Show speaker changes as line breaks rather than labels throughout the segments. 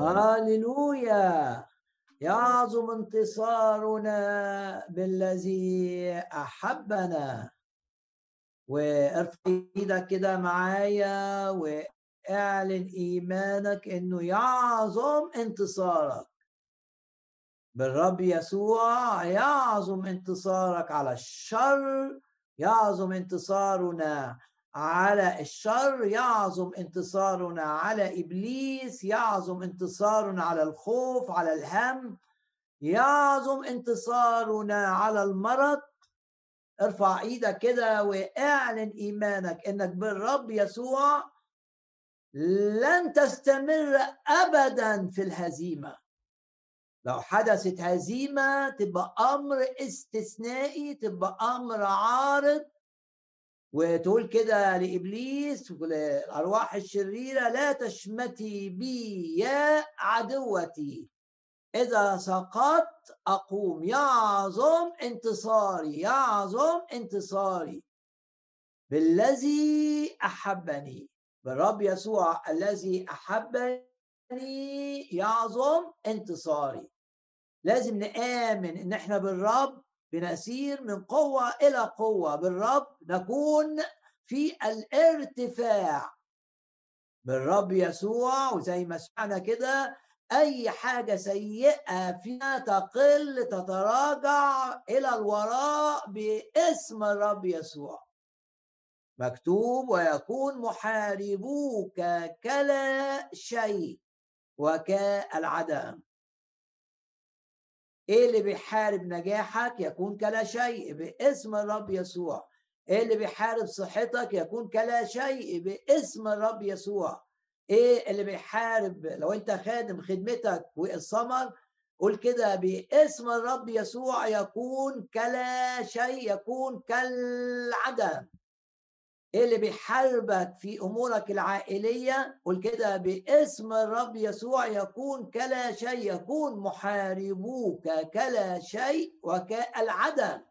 هاليلويا. يعظم انتصارنا بالذي أحبنا. وارفع إيدك كده معايا واعلن إيمانك إنه يعظم انتصارك. بالرب يسوع يعظم انتصارك على الشر يعظم انتصارنا. على الشر يعظم انتصارنا على إبليس يعظم انتصارنا على الخوف على الهم يعظم انتصارنا على المرض. ارفع إيدك كده واعلن إيمانك إنك بالرب يسوع لن تستمر ابدا في الهزيمة. لو حدثت هزيمة تبقى أمر استثنائي تبقى أمر عارض وتقول كده لإبليس والارواح الشريرة لا تشمتي بي يا عدوتي. إذا سقطت أقوم. يعظم انتصاري يعظم انتصاري. بالذي أحبني. بالرب يسوع الذي أحبني يعظم انتصاري. لازم نآمن إن إحنا بالرب بنسير من قوة إلى قوة بالرب نكون في الارتفاع. بالرب يسوع وزي ما سمعنا كده أي حاجة سيئة فينا تقل تتراجع إلى الوراء باسم الرب يسوع. مكتوب ويكون محاربوك كلا شيء وكالعدم. إيه اللي بيحارب نجاحك يكون كلا شيء باسم الرب يسوع. إيه اللي بيحارب صحتك يكون كلا شيء باسم الرب يسوع. إيه اللي بيحارب؟ لو أنت خادم خدمتك والثمر قول كده باسم الرب يسوع يكون كلا شيء يكون كالعدم إيه اللي بيحاربك في أمورك العائلية قول كده باسم الرب يسوع يكون كلا شيء يكون محاربوك كلا شيء وكالعدم.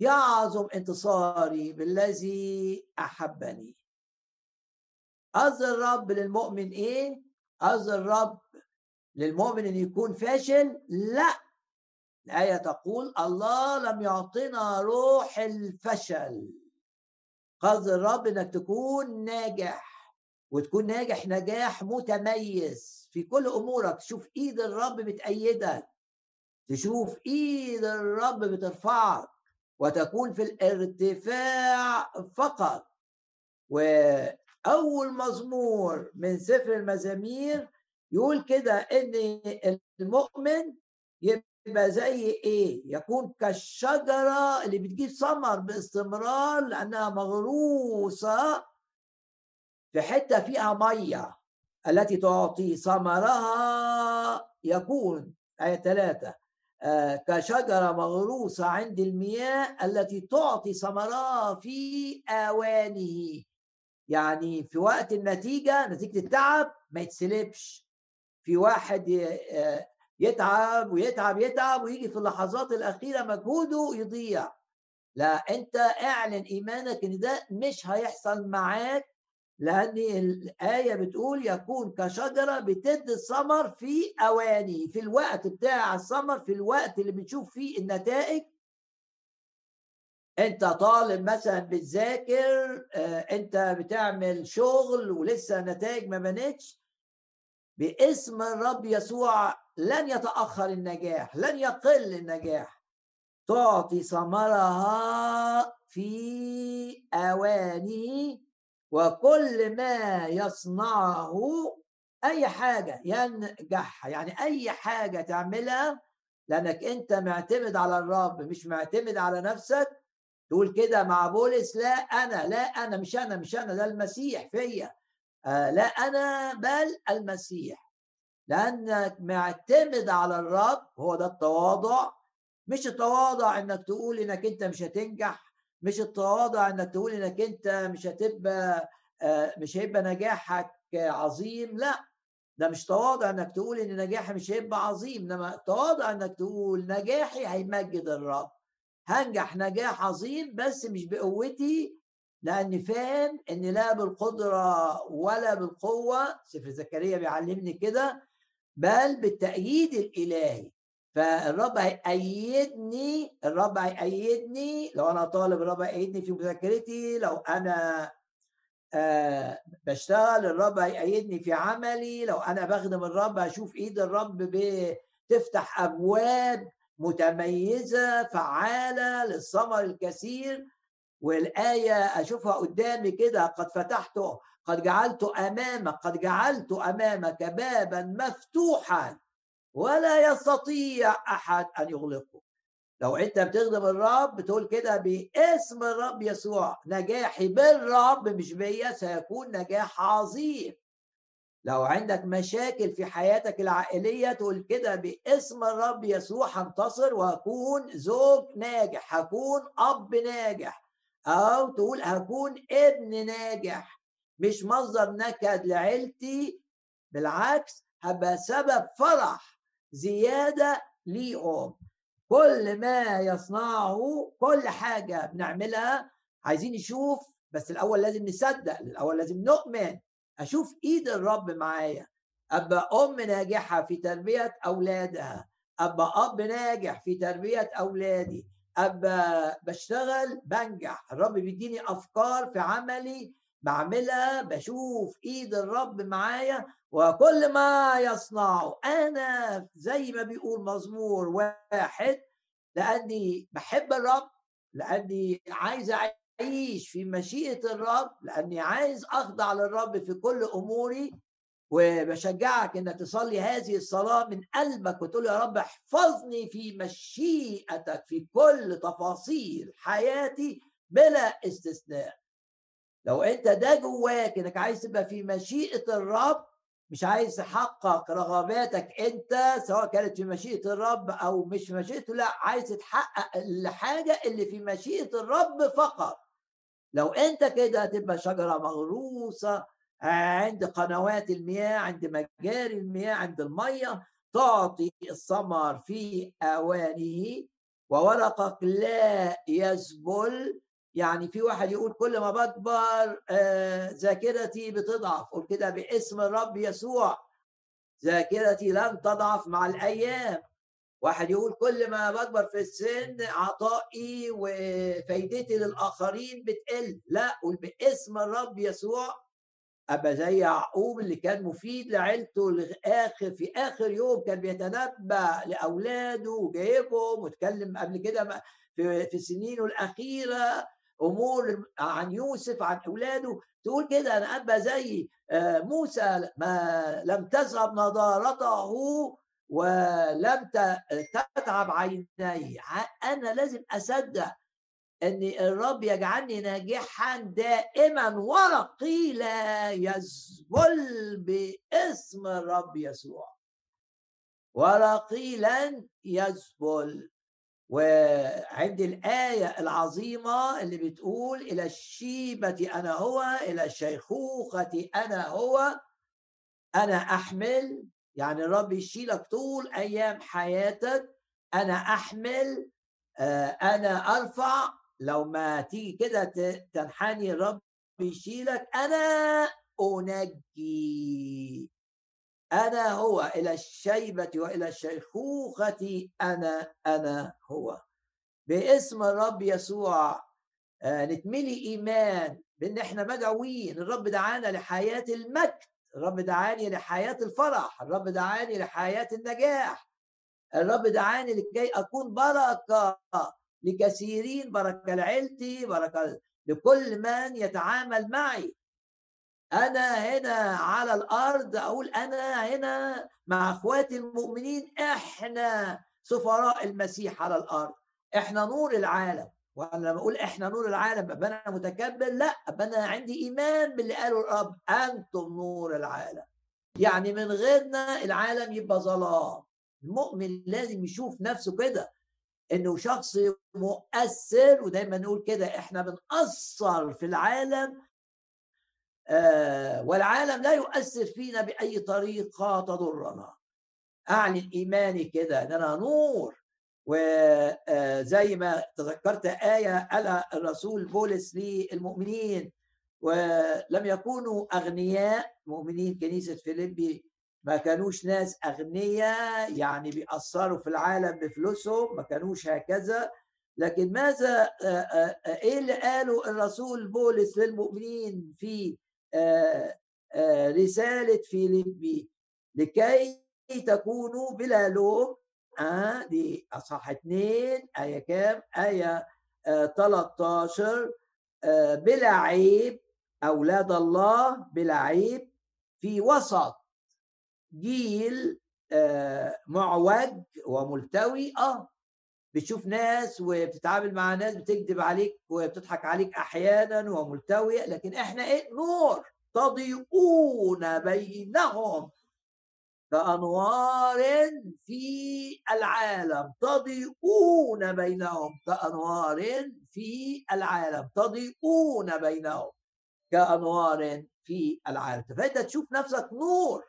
يعظم انتصاري بالذي أحبني. قصد الرب للمؤمن إيه؟ قصد الرب للمؤمن إن يكون فاشل؟ لا. الآية تقول الله لم يعطنا روح الفشل. قصد الرب إنك تكون ناجح وتكون ناجح نجاح متميز في كل أمورك. تشوف إيد الرب بتأيدك تشوف إيد الرب بترفعك وتكون في الارتفاع فقط. و اول مزمور من سفر المزامير يقول كده إن المؤمن يبقى زي إيه؟ يكون كالشجرة اللي بتجيب ثمر باستمرار لأنها مغروسة في حتة فيها مية التي تعطي ثمرها يكون آية ثلاثة آه كشجرة مغروسة عند المياه التي تعطي ثمرها في آوانه. يعني في وقت النتيجة نتيجة التعب ما يتسلبش. في واحد آه، يتعب ويتعب يتعب ويجي في اللحظات الأخيرة مجهوده يضيع. لا أنت أعلن إيمانك إن ده مش هيحصل معاك لأن الآية بتقول يكون كشجرة بتدي الثمر في اواني في الوقت بتاع الثمر في الوقت اللي بنشوف فيه النتائج. أنت طالب مثلا بتذاكر آه، أنت بتعمل شغل ولسه نتائج ما بنتش. باسم الرب يسوع لن يتأخر النجاح لن يقل النجاح. تعطي ثمرها في أوانه وكل ما يصنعه أي حاجة ينجح. يعني أي حاجة تعملها لأنك أنت معتمد على الرب مش معتمد على نفسك. تقول كده مع بولس لا أنا لا أنا مش أنا مش أنا ده المسيح فيا. لا أنا بل المسيح. لانك معتمد على الرب هو ده التواضع. مش التواضع إنك تقول إنك أنت مش هتنجح مش التواضع إنك تقول إنك أنت مش هتبقى آه مش هيبقى نجاحك عظيم. لا ده مش تواضع إنك تقول إن نجاحي مش هيبقى عظيم. إنما تواضع إنك تقول نجاحي هيمجد الرب. هنجح نجاح عظيم بس مش بقوتي لاني فاهم إن لا بالقدرة ولا بالقوة سفر زكريا بيعلمني كده بل بالتأييد الإلهي. فالرب هيأيدني الرب هيأيدني لو أنا طالب الرب هيأيدني في مذاكرتي لو أنا آه بشتغل الرب هيأيدني في عملي لو أنا بخدم الرب هشوف إيد الرب بتفتح أبواب متميزة فعالة للثمر الكثير والآية أشوفها قدامي كده قد فتحت قد جعلت أمامك قد جعلت أمامك بابا مفتوحا ولا يستطيع أحد أن يغلقه. لو أنت بتخدم الرب بتقول كده باسم الرب يسوع نجاحي بالرب مش بيا سيكون نجاح عظيم. لو عندك مشاكل في حياتك العائلية تقول كده باسم الرب يسوع هنتصر وهكون زوج ناجح هكون أب ناجح. أو تقول هكون ابن ناجح مش مصدر نكد لعيلتي بالعكس هبقى سبب فرح زيادة ليهم. كل ما يصنعه كل حاجة بنعملها عايزين نشوف بس الأول لازم نصدق الأول لازم نؤمن. أشوف إيد الرب معايا. أبقى أم ناجحة في تربية أولادها. أبقى أب ناجح في تربية أولادي. أبقى بشتغل بنجح. الرب بيديني أفكار في عملي بعملها بشوف إيد الرب معايا وكل ما يصنعه. أنا زي ما بيقول مزمور واحد لأني بحب الرب لأني عايز أعيش في مشيئة الرب لأني عايز أخضع للرب في كل أموري. وبشجعك إنك تصلي هذه الصلاة من قلبك وتقول يا رب احفظني في مشيئتك في كل تفاصيل حياتي بلا استثناء. لو أنت ده جواك إنك عايز تبقى في مشيئة الرب مش عايز تحقق رغباتك أنت سواء كانت في مشيئة الرب أو مش مشيئته لا عايز تحقق الحاجة اللي في مشيئة الرب فقط. لو أنت كده هتبقى شجرة مغروسة عند قنوات المياه عند مجاري المياه عند الميه تعطي الثمر في أوانه وورقك لا يذبل يعني في واحد يقول كل ما بكبر آه، ذاكرتي بتضعف قول كده باسم الرب يسوع ذاكرتي لن تضعف مع الأيام. واحد يقول كل ما بكبر في السن عطائي وفايدتي للآخرين بتقل. لا قول باسم الرب يسوع. أبقى زي يعقوب اللي كان مفيد لعيلته لاخر في آخر يوم كان بيتنبأ لأولاده وجايبهم واتكلم قبل كده في في سنينه الأخيرة أمور عن يوسف عن أولاده. تقول كده أنا ابا زي آه، موسى ما لم تذهب نضارته ولم تتعب عيني أنا لازم أصدق إن الرب يجعلني ناجحا دائما ورقي لا يذبل باسم الرب يسوع. ورقي لن يذبل وعند الآية العظيمة اللي بتقول إلى الشيبة أنا هو إلى الشيخوخة أنا هو أنا أحمل. يعني الرب يشيلك طول أيام حياتك. أنا أحمل آه، أنا أرفع. لو ما تيجي كده تنحني الرب يشيلك أنا أنجي. أنا هو إلى الشيبة وإلى الشيخوخة أنا أنا هو. باسم الرب يسوع آه، نتملي إيمان بأن إحنا مدعوين. الرب دعانا لحياة المجد. الرب دعاني لحياة الفرح. الرب دعاني لحياة النجاح. الرب دعاني لكي أكون بركة. لكثيرين بركة لعيلتي بركة لكل من يتعامل معي. أنا هنا على الأرض أقول أنا هنا مع أخواتي المؤمنين إحنا سفراء المسيح على الأرض. إحنا نور العالم. وأنا لما أقول إحنا نور العالم أبقى أنا متكبر؟ لا أبقى أنا عندي إيمان باللي قاله الرب. أنتم نور العالم. يعني من غيرنا العالم يبقى ظلام. المؤمن لازم يشوف نفسه كده. إنه شخص مؤثر ودايما نقول كده إحنا بنأثر في العالم آه، والعالم لا يؤثر فينا بأي طريقة تضرنا. أعلن إيماني كده أن أنا نور وزي ما تذكرت آية قال الرسول بولس للمؤمنين ولم يكونوا أغنياء مؤمنين كنيسة فيليبي ما كانوش ناس أغنياء يعني بيأثروا في العالم بفلوسهم ما كانوش هكذا. لكن ماذا إيه اللي قاله الرسول بولس للمؤمنين في رسالة فيليبي لكي تكونوا بلا لوم. آه دي أصحاح اثنين آية كام؟ آية آه 13 آه بلا عيب أولاد الله بلا عيب في وسط جيل آه معوج وملتوي آه بتشوف ناس وبتتعامل مع ناس بتكذب عليك وبتضحك عليك أحيانا وملتويه لكن إحنا إيه؟ نور تضيئون بينهم كأنوار في العالم. تضيئون بينهم كأنوار في العالم. تضيئون بينهم كأنوار في العالم. فأنت تشوف نفسك نور.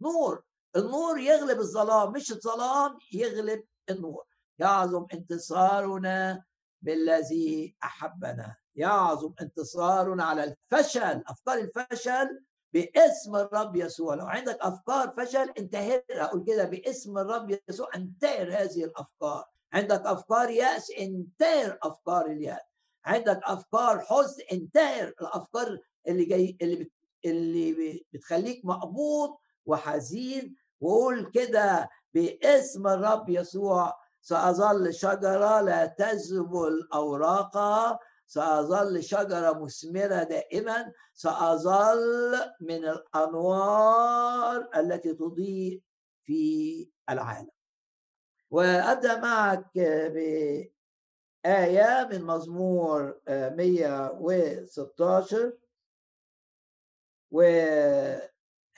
نور النور يغلب الظلام مش الظلام يغلب النور. يعظم انتصارنا بالذي أحبنا. يعظم انتصارنا على الفشل أفكار الفشل باسم الرب يسوع. لو عندك أفكار فشل انتهرها أقول كده باسم الرب يسوع انتهر هذه الأفكار. عندك أفكار يأس انتهر أفكار اليأس. عندك أفكار حزن انتهر الأفكار اللي جاي اللي بت اللي بتخليك مقبوض وحزين وقول كده باسم الرب يسوع سأظل شجرة لا تذبل أوراقها سأظل شجرة مثمرة دائما سأظل من الأنوار التي تضيء في العالم. وأبدأ معك بآية من مزمور 116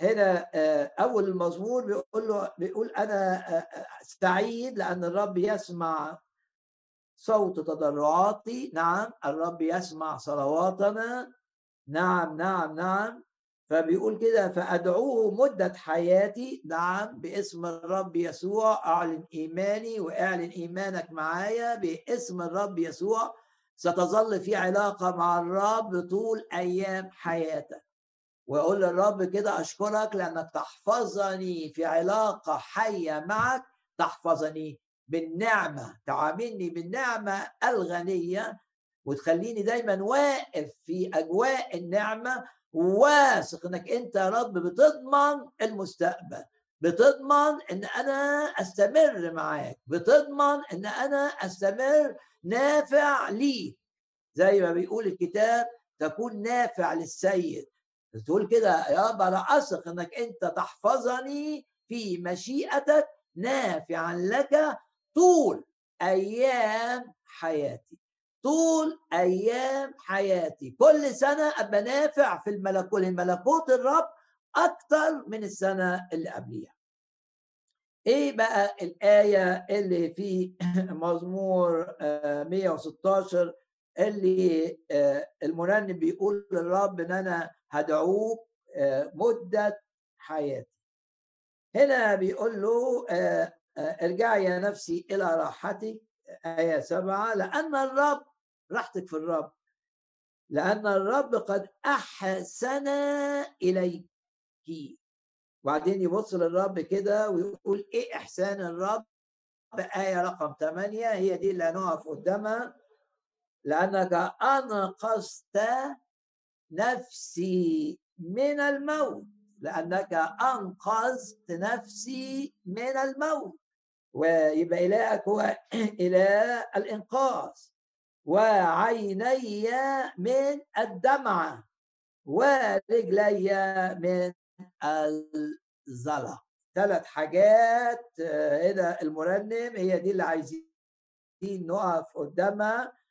وهنا أول المزمور بيقول له بيقول أنا سعيد لأن الرب يسمع صوت تضرعاتي. نعم الرب يسمع صلواتنا. نعم نعم نعم. فبيقول كده فأدعوه مدة حياتي. نعم باسم الرب يسوع. أعلن إيماني وأعلن إيمانك معايا. باسم الرب يسوع. ستظل في علاقة مع الرب طول أيام حياتك. وأقول للرب كده أشكرك لأنك تحفظني في علاقة حية معك تحفظني بالنعمة تعاملني بالنعمة الغنية وتخليني دايما واقف في أجواء النعمة واثق إنك أنت يا رب بتضمن المستقبل بتضمن إن أنا أستمر معاك بتضمن إن أنا أستمر نافع ليك. زي ما بيقول الكتاب تكون نافع للسيد. تقول كده يا رب أنا أثق إنك أنت تحفظني في مشيئتك نافعا لك طول أيام حياتي طول أيام حياتي. كل سنة أبقى نافع في الملكوت الملكوت الرب أكتر من السنة اللي قبليها. إيه بقى الآية اللي في مزمور 116 اللي المرنم بيقول للرب إن أنا هدعوك مدة حياتي. هنا بيقول له ارجعي يا نفسي إلى راحتك آية سبعة لأن الرب راحتك في الرب. لأن الرب قد أحسن إليك. وبعدين يبص للرب كده ويقول إيه إحسان الرب؟ آية رقم ثمانية هي دي اللي هنقف قدامها. لأنك أنقذت نفسي من الموت. لأنك أنقذت نفسي من الموت. ويبقى إلهك هو إله الإنقاذ. وعيني من الدمعة. ورجلي من الزلق ثلاث حاجات هنا المرنم. هي دي اللي عايزين نقف قدامها.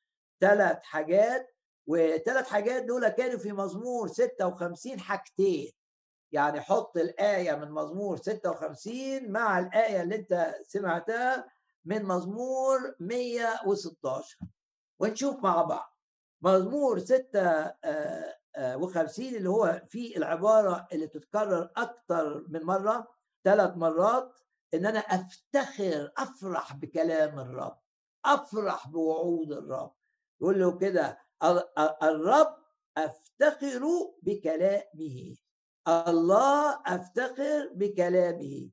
ثلاث حاجات وثلاث حاجات دول كانوا في مزمور 56 حاجتين. يعني حط الآية من مزمور 56 مع الآية اللي أنت سمعتها من مزمور 116 ونشوف مع بعض. مزمور 56 اللي هو فيه العبارة اللي تتكرر أكتر من مرة ثلاث مرات إن أنا أفتخر أفرح بكلام الرب. أفرح بوعود الرب. يقول له كده الرب أفتخر بكلامه. الله أفتخر بكلامه.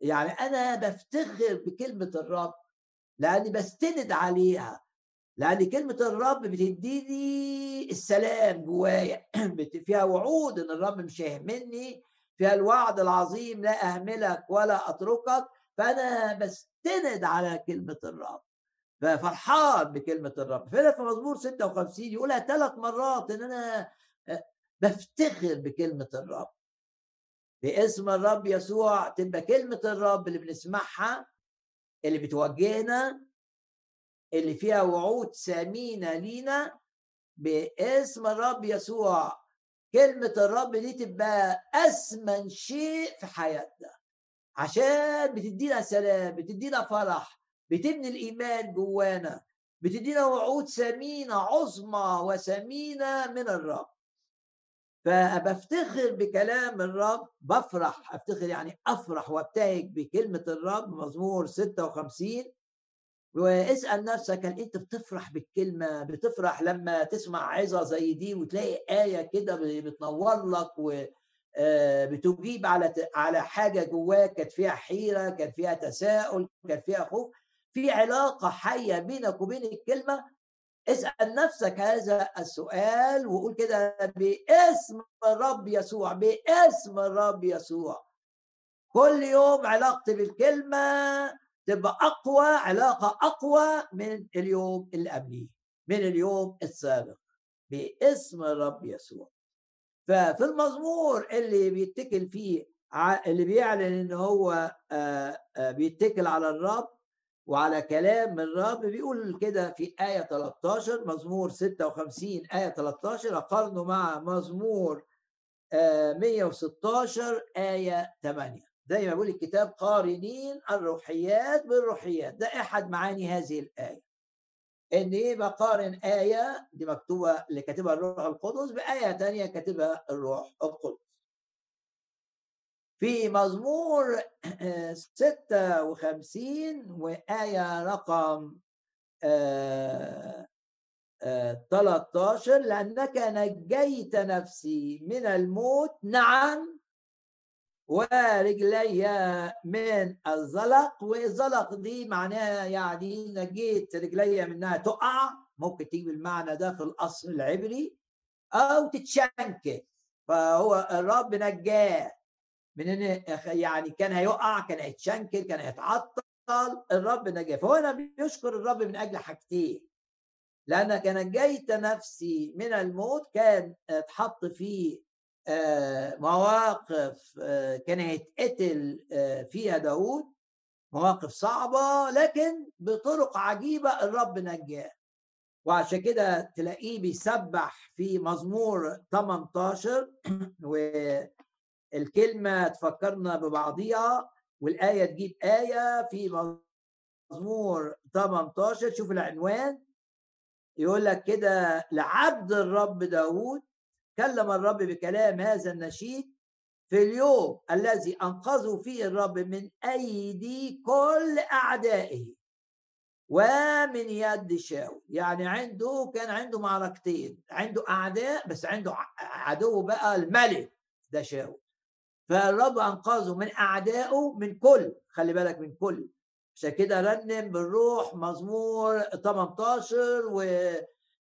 يعني أنا بفتخر بكلمة الرب لأني بستند عليها لأن كلمة الرب بتديني السلام جوايا. فيها وعود إن الرب مش هيهمني فيها الوعد العظيم لا أهملك ولا أتركك. فأنا بستند على كلمة الرب. ففرحان بكلمة الرب. فهنا في مزمور 56 يقولها ثلاث مرات إن أنا بفتخر بكلمة الرب. باسم الرب يسوع تبقى كلمة الرب اللي بنسمعها اللي بتوجهنا اللي فيها وعود ثمينة لينا. باسم الرب يسوع كلمة الرب دي تبقى أثمن شيء في حياتنا. عشان بتدينا سلام بتدينا فرح بتبني الإيمان جوانا بتدينا وعود ثمينة عظمى وثمينة من الرب. فبفتخر بكلام الرب بفرح أفتخر يعني أفرح وأبتهج بكلمة الرب مزمور 56 واسأل نفسك هل أنت بتفرح بالكلمة؟ بتفرح لما تسمع عظة زي دي وتلاقي آية كده بتنور لك و آه، بتجيب على على حاجة جواك كانت فيها حيرة كان فيها تساؤل كان فيها خوف. في علاقة حية بينك وبين الكلمة اسأل نفسك هذا السؤال وقول كده باسم الرب يسوع باسم الرب يسوع. كل يوم علاقتي بالكلمة تبقى أقوى علاقة أقوى من اليوم اللي قبليه من اليوم السابق. باسم الرب يسوع. ففي المزمور اللي بيتكل فيه اللي بيعلن إن هو بيتكل على الرب وعلى كلام الرب بيقول كده في آية 13 مزمور 56 آية 13 أقارنه مع مزمور 116 آية 8 زي ما بيقول الكتاب قارنين الروحيات بالروحيات. ده أحد معاني هذه الآية. إن إيه بقارن آية دي مكتوبة اللي كاتبها الروح القدس بآية ثانية كاتبها الروح القدس. في مزمور 56 وآية رقم 13 لأنك نجيت نفسي من الموت. نعم. ورجلي من الزلق والزلق دي معناها يعني نجيت رجلي منها تقع. ممكن تيجي بالمعنى ده في الأصل العبري. أو تتشنكل فهو الرب نجاه. من إن يعني كان هيقع كان هيتشنكل كان هيتعطل. الرب نجاه فهو بيشكر الرب من أجل حاجتين. لانك نجيت نفسي من الموت كان اتحط فيه آه، مواقف آه، كان هيتقتل آه، فيها داود مواقف صعبة لكن بطرق عجيبة الرب نجاه. وعشان كده تلاقيه بيسبح في مزمور 18 والكلمة تفكرنا ببعضيها والآية تجيب آية في مزمور 18 شوف العنوان. يقول لك كده لعبد الرب داود كلم الرب بكلام هذا النشيد في اليوم الذي انقذوا فيه الرب من أيدي كل أعدائه ومن يد شاول. يعني عنده كان عنده معركتين. عنده أعداء بس عنده عدو بقى الملك ده شاول. فالرب أنقذه من أعدائه من كل خلي بالك من كل. عشان كده رنم بالروح مزمور 18 و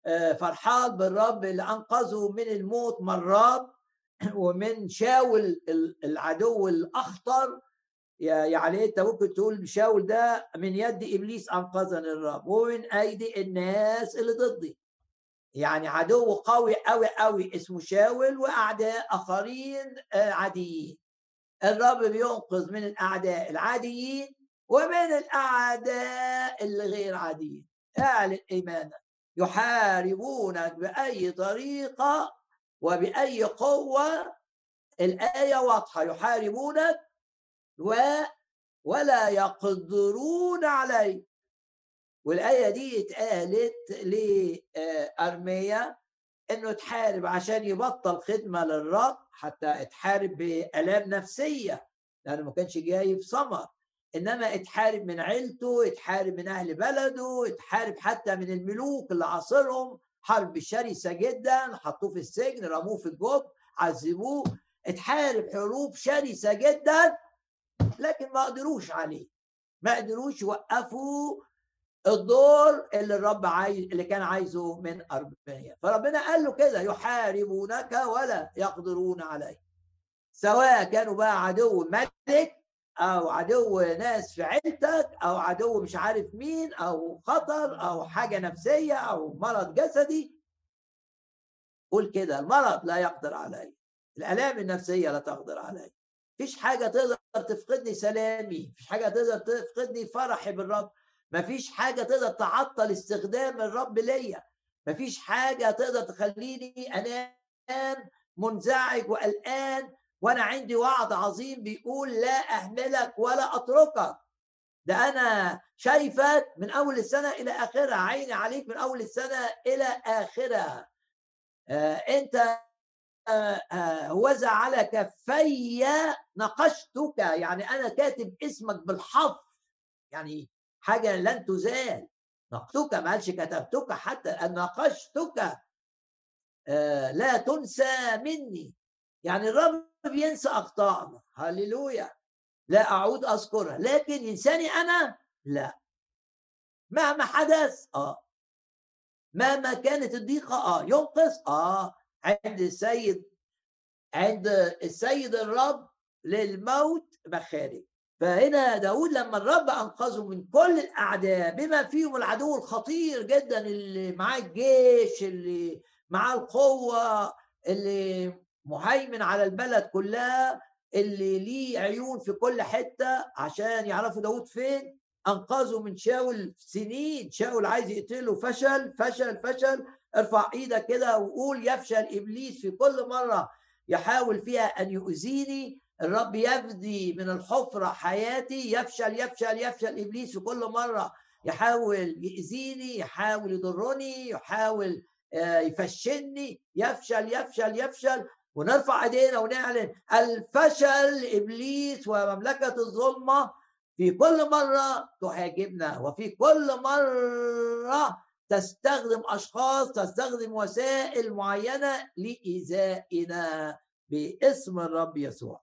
آه، بالرب اللي أنقذه من الموت مرات ومن شاول العدو الأخطر. يعني انت ممكن تقول شاول ده من يد إبليس أنقذني الرب ومن أيدي الناس اللي ضدي. يعني عدو قوي قوي قوي اسمه شاول وأعداء آخرين آه، عاديين. الرب بينقذ من الأعداء العاديين ومن الأعداء الغير عاديين. اعلن ايمانك يحاربونك بأي طريقة وبأي قوة. الآية واضحة يحاربونك و ولا يقدرون عليه والآية دي اتقالت لأرميا إنه تحارب عشان يبطل خدمة للرب حتى تحارب بآلام نفسية. لأنه ما كانش جاي في ثمر. إنما اتحارب من عيلته اتحارب من أهل بلده اتحارب حتى من الملوك اللي عاصرهم. حرب شرسة جدا حطوه في السجن رموه في الجب عذبوه. اتحارب حروب شرسة جدا لكن ما قدروش عليه. ما قدروش يوقفوا الدور اللي الرب عايز اللي كان عايزه من أربعين فربنا قال له كده يحاربونك ولا يقدرون عليه سواء كانوا بقى عدو ملك أو عدو ناس في عيلتك أو عدو مش عارف مين أو خطر أو حاجة نفسية أو مرض جسدي. قول كده المرض لا يقدر علي الآلام النفسية لا تقدر علي مفيش حاجة تقدر تفقدني سلامي مفيش حاجة تقدر تفقدني فرحي بالرب. مفيش حاجة تقدر تعطل استخدام الرب ليا. مفيش حاجة تقدر تخليني أنام منزعج وقلقان وأنا عندي وعد عظيم بيقول لا أهملك ولا أتركك. ده أنا شايفك من أول السنة إلى آخرها عيني عليك من أول السنة إلى آخرها. آه أنت آه وزع على كفي نقشتك يعني أنا كاتب اسمك بالحرف. يعني حاجة لن تزال. نقشتك ما قالش كتبتك حتى نقشتك آه لا تنسى مني. يعني الرب بينسى أخطائنا. هللويا. لا أعود أذكرها. لكن ينساني أنا؟ لا. مهما حدث آه. مهما كانت الضيقة آه. ينقص آه. عند السيد عند السيد الرب للموت مخارج. فهنا داود لما الرب أنقذه من كل الأعداء بما فيهم العدو الخطير جدا اللي معاه الجيش اللي معاه القوة اللي مهيمن على البلد كلها اللي ليه عيون في كل حتة عشان يعرفوا داود فين؟ أنقذه من شاول سنين شاول عايز يقتله فشل فشل فشل. ارفع إيدك كده وقول يفشل إبليس في كل مرة يحاول فيها أن يؤذيني. الرب يفدي من الحفرة حياتي يفشل يفشل يفشل. إبليس في كل مرة يحاول يأذيني يحاول يضرني يحاول آه، يفشلني. يفشل يفشل يفشل. ونرفع إيدينا ونعلن الفشل إبليس ومملكة الظلمة في كل مرة تهاجمنا وفي كل مرة تستخدم أشخاص تستخدم وسائل معينة لإيذائنا باسم الرب يسوع.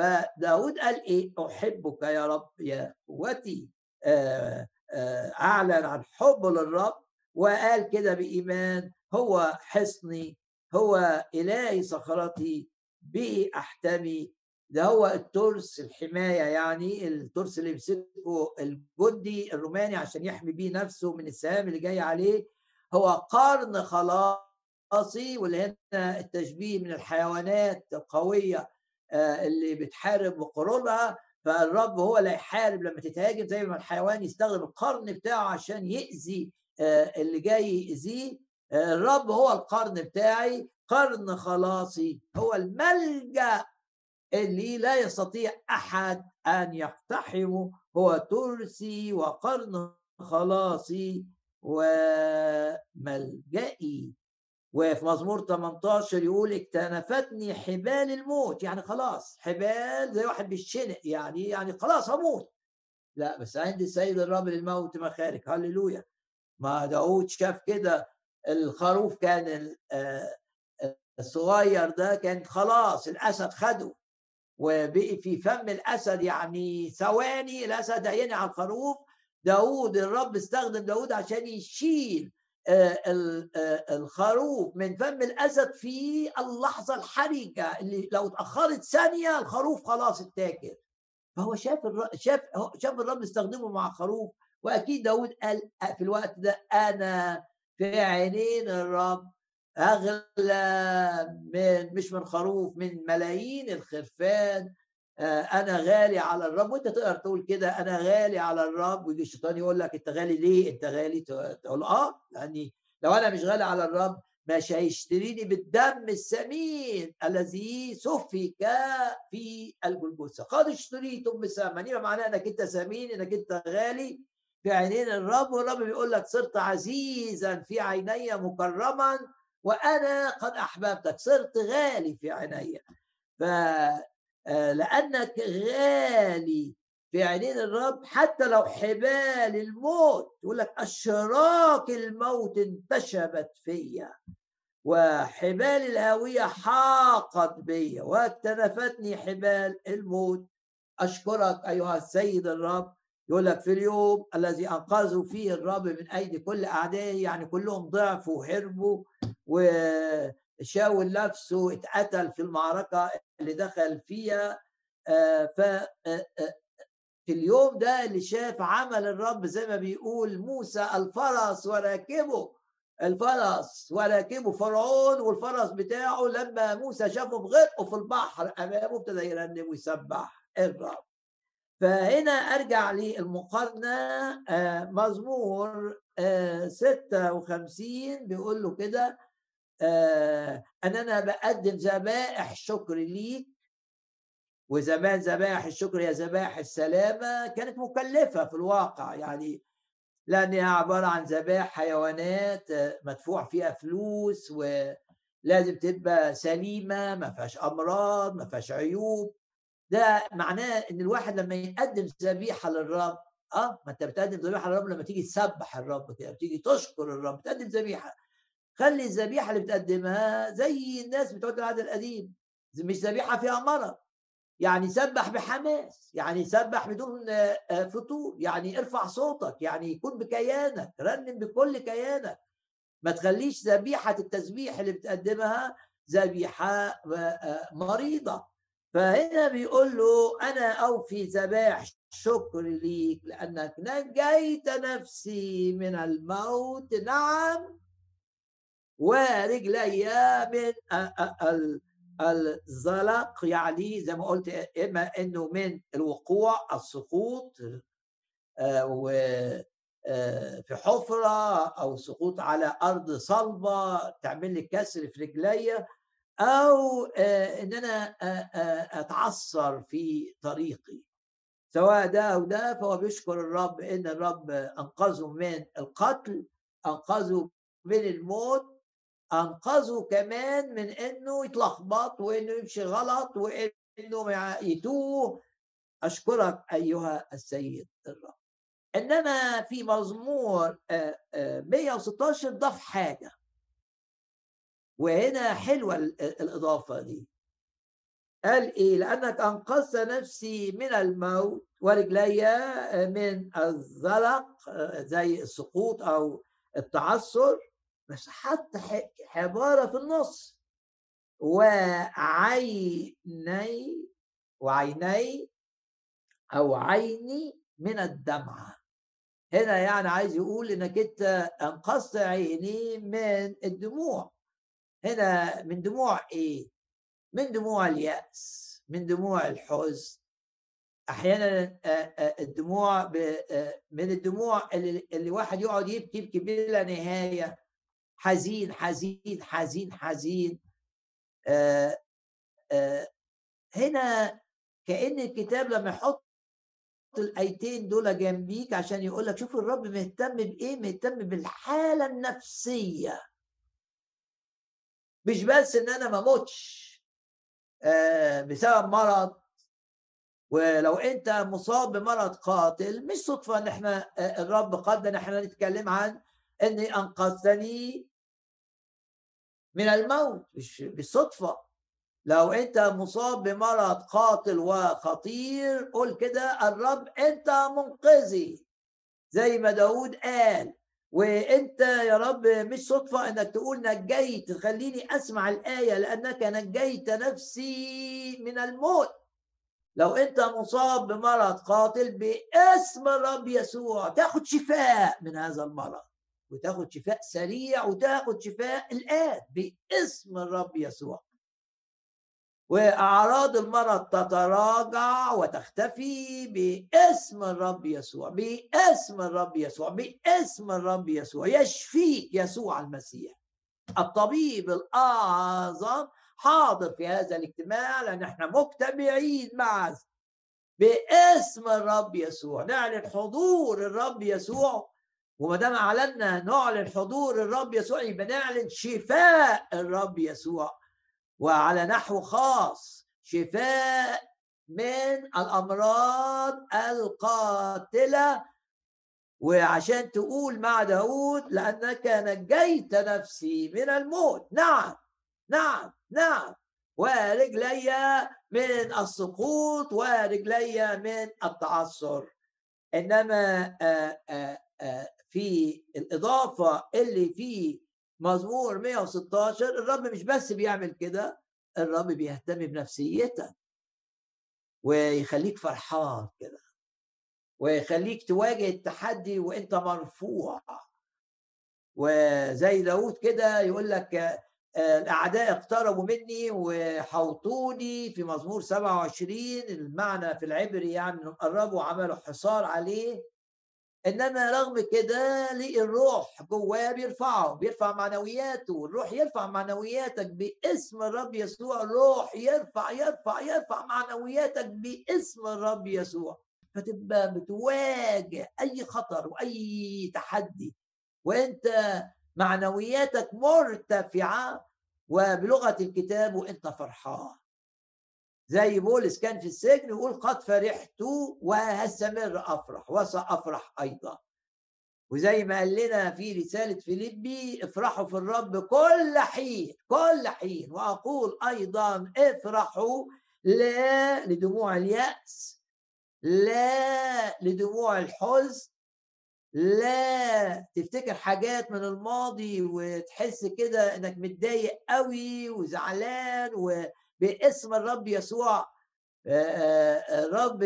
فداود قال إيه؟ أحبك يا رب يا قوتي آه، آه، أعلن عن حب للرب وقال كده بإيمان هو حصني هو إلهي صخرتي به أحتمي. ده هو الترس الحماية يعني الترس اللي يمسكه الجندي الروماني عشان يحمي بيه نفسه من السهام اللي جاي عليه. هو قرن خلاصي واللي هنا التشبيه من الحيوانات القوية آه، اللي بتحارب بقرونها فالرب هو اللي يحارب لما تتهاجم زي ما الحيوان يستخدم القرن بتاعه عشان يأذي آه، اللي جاي يأذيه. الرب هو القرن بتاعي. قرن خلاصي هو الملجأ اللي لا يستطيع أحد أن يقتحمه. هو ترسي وقرن خلاصي وملجئي. وفي مزمور 18 يقول اكتنفتني حبال الموت. يعني خلاص حبال زي واحد بالشنق يعني يعني خلاص هموت. لا بس عندي السيد الرب للموت مخارج هللويا. ما داود شاف كده الخروف كان آه، الصغير ده كان خلاص الأسد خده. وبقي في فم الأسد يعني ثواني الأسد عيني على الخروف. داود الرب استخدم داود عشان يشيل الخروف من فم الأسد في اللحظة الحرجة اللي لو اتأخرت ثانية الخروف خلاص اتاكل. فهو شاف الرب شاف شاف الرب استخدمه مع الخروف وأكيد داود قال في الوقت ده أنا في عينين الرب أغلى من مش من خروف من ملايين الخرفان آه، أنا غالي على الرب. وأنت تقدر تقول كده أنا غالي على الرب. ويجي الشيطان يقول لك أنت غالي ليه؟ أنت غالي. تقول آه لاني لو أنا مش غالي على الرب مش هيشتريني بالدم الثمين الذي سفك في الجلجوسة قد اشتريتم بثمن يبقى معناه إنك أنت ثمين إنك أنت غالي في عينين الرب. والرب بيقول لك صرت عزيزا في عيني مكرما وأنا قد أحببتك. صرت غالي في عيني. ف آه، لأنك غالي في عينين الرب حتى لو حبال الموت. يقول لك أشراك الموت انتشبت فيا وحبال الهاوية حاقت بي واكتنفتني حبال الموت. أشكرك أيها السيد الرب. يقول لك في اليوم الذي أنقذوا فيه الرب من أيدي كل أعدائه يعني كلهم ضعفوا وهربوا وشاول نفسه اتقتل في المعركة اللي دخل فيها آه، ف آه، آه، في اليوم ده اللي شاف عمل الرب زي ما بيقول موسى الفرس وراكبه الفرس وراكبه فرعون والفرس بتاعه لما موسى شافه بغرقه في البحر أمامه ابتدى يرنم ويسبح الرب. فهنا أرجع للمقارنة مزمور 56 آه، بيقول له كده آه، ان أنا بقدم ذبائح شكر ليك. وزمان ذبائح الشكر هي ذبائح السلامة كانت مكلفة في الواقع يعني لأنها عبارة عن ذبائح حيوانات مدفوع فيها فلوس ولازم تبقى سليمة ما فيهاش أمراض ما فيهاش عيوب. ده معناه إن الواحد لما يقدم ذبيحة للرب آه ما أنت بتقدم ذبيحة للرب لما تيجي تسبح الرب كده بتيجي تشكر الرب تقدم ذبيحة. خلي الذبيحة اللي بتقدمها زي الناس بتوع العهد القديم. مش ذبيحة فيها مرض. يعني سبح بحماس يعني سبح بدون فطور يعني ارفع صوتك يعني يكون بكيانك رنم بكل كيانك. ما تخليش ذبيحة التسبيح اللي بتقدمها ذبيحة مريضة. فهنا بيقول له أنا أوفي ذبائح شكر ليك لأنك نجيت نفسي من الموت. نعم. ورجلي من الزلق يعني زي ما قلت إما إنه من الوقوع السقوط آه، و آه، في حفرة أو سقوط على أرض صلبة تعمل لي كسر في رجليا أو آه، آه، آه، أتعثر في طريقي. سواء ده أو ده فهو بيشكر الرب إن الرب أنقذه من القتل أنقذه من الموت أنقذه كمان من إنه يتلخبط وإنه يمشي غلط وإنه يتوه. أشكرك أيها السيد الرب. إنما في مزمور 116 ضاف حاجة. وهنا حلوة الإضافة دي. قال إيه؟ لأنك أنقذت نفسي من الموت ورجلي من الزلق زي السقوط أو التعثر. بس حط عبارة في النص. وعيني وعيني أو عيني من الدمعة. هنا يعني عايز يقول إنك أنت أنقذت عيني من الدموع. هنا من دموع إيه؟ من دموع اليأس من دموع الحزن. أحيانا الدموع من الدموع اللي, اللي واحد يقعد يبكي يبكي بلا نهاية. حزين حزين حزين حزين. هنا كأن الكتاب لما يحط الآيتين دول جنبيك عشان يقول لك شوف الرب مهتم بإيه؟ مهتم بالحالة النفسية. مش بس إن أنا ما أموتش آه، بسبب مرض. ولو أنت مصاب بمرض قاتل مش صدفة إن إحنا آه، الرب قد إن إحنا نتكلم عن إني أنقذتني من الموت مش بالصدفة. لو أنت مصاب بمرض قاتل وخطير قول كده الرب أنت منقذي. زي ما داود قال وأنت يا رب مش صدفة إنك تقول نجيت. خليني أسمع الآية لأنك نجيت نفسي من الموت. لو أنت مصاب بمرض قاتل باسم الرب يسوع تاخد شفاء من هذا المرض. وتاخد شفاء سريع وتاخد شفاء الآن باسم الرب يسوع. وأعراض المرض تتراجع وتختفي باسم الرب يسوع باسم الرب يسوع باسم الرب يسوع يشفيك يسوع المسيح. الطبيب الأعظم حاضر في هذا الاجتماع لأن إحنا مجتمعين معه. باسم الرب يسوع نعلن حضور الرب يسوع وما دام اعلنا نعلن حضور الرب يسوع يبقى نعلن شفاء الرب يسوع. وعلى نحو خاص شفاء من الأمراض القاتلة. وعشان تقول مع داود لأنك نجيت نفسي من الموت. نعم نعم نعم. ورجلي من السقوط ورجلي من التعثر. إنما في الإضافة اللي في مزمور 116 الرب مش بس بيعمل كده الرب بيهتم بنفسيتك ويخليك فرحان كده. ويخليك تواجه التحدي وإنت مرفوع. وزي داود كده يقول لك الأعداء اقتربوا مني وحوطوني في مزمور 27 المعنى في العبري يعني قربوا وعملوا حصار عليه. إنما رغم كده لقي الروح جواه بيرفعه بيرفع معنوياته الروح يرفع معنوياتك باسم الرب يسوع الروح يرفع يرفع يرفع معنوياتك باسم الرب يسوع. فتبقى بتواجه أي خطر وأي تحدي. وأنت معنوياتك مرتفعة وبلغة الكتاب وأنت فرحان. زي بولس كان في السجن يقول قد فرحت وهستمر أفرح وسأفرح أيضا. وزي ما قال لنا في رسالة فيليبي افرحوا في الرب كل حين كل حين. وأقول أيضا افرحوا لا لدموع اليأس لا لدموع الحزن لا تفتكر حاجات من الماضي وتحس كده إنك متضايق قوي وزعلان وباسم الرب يسوع. الرب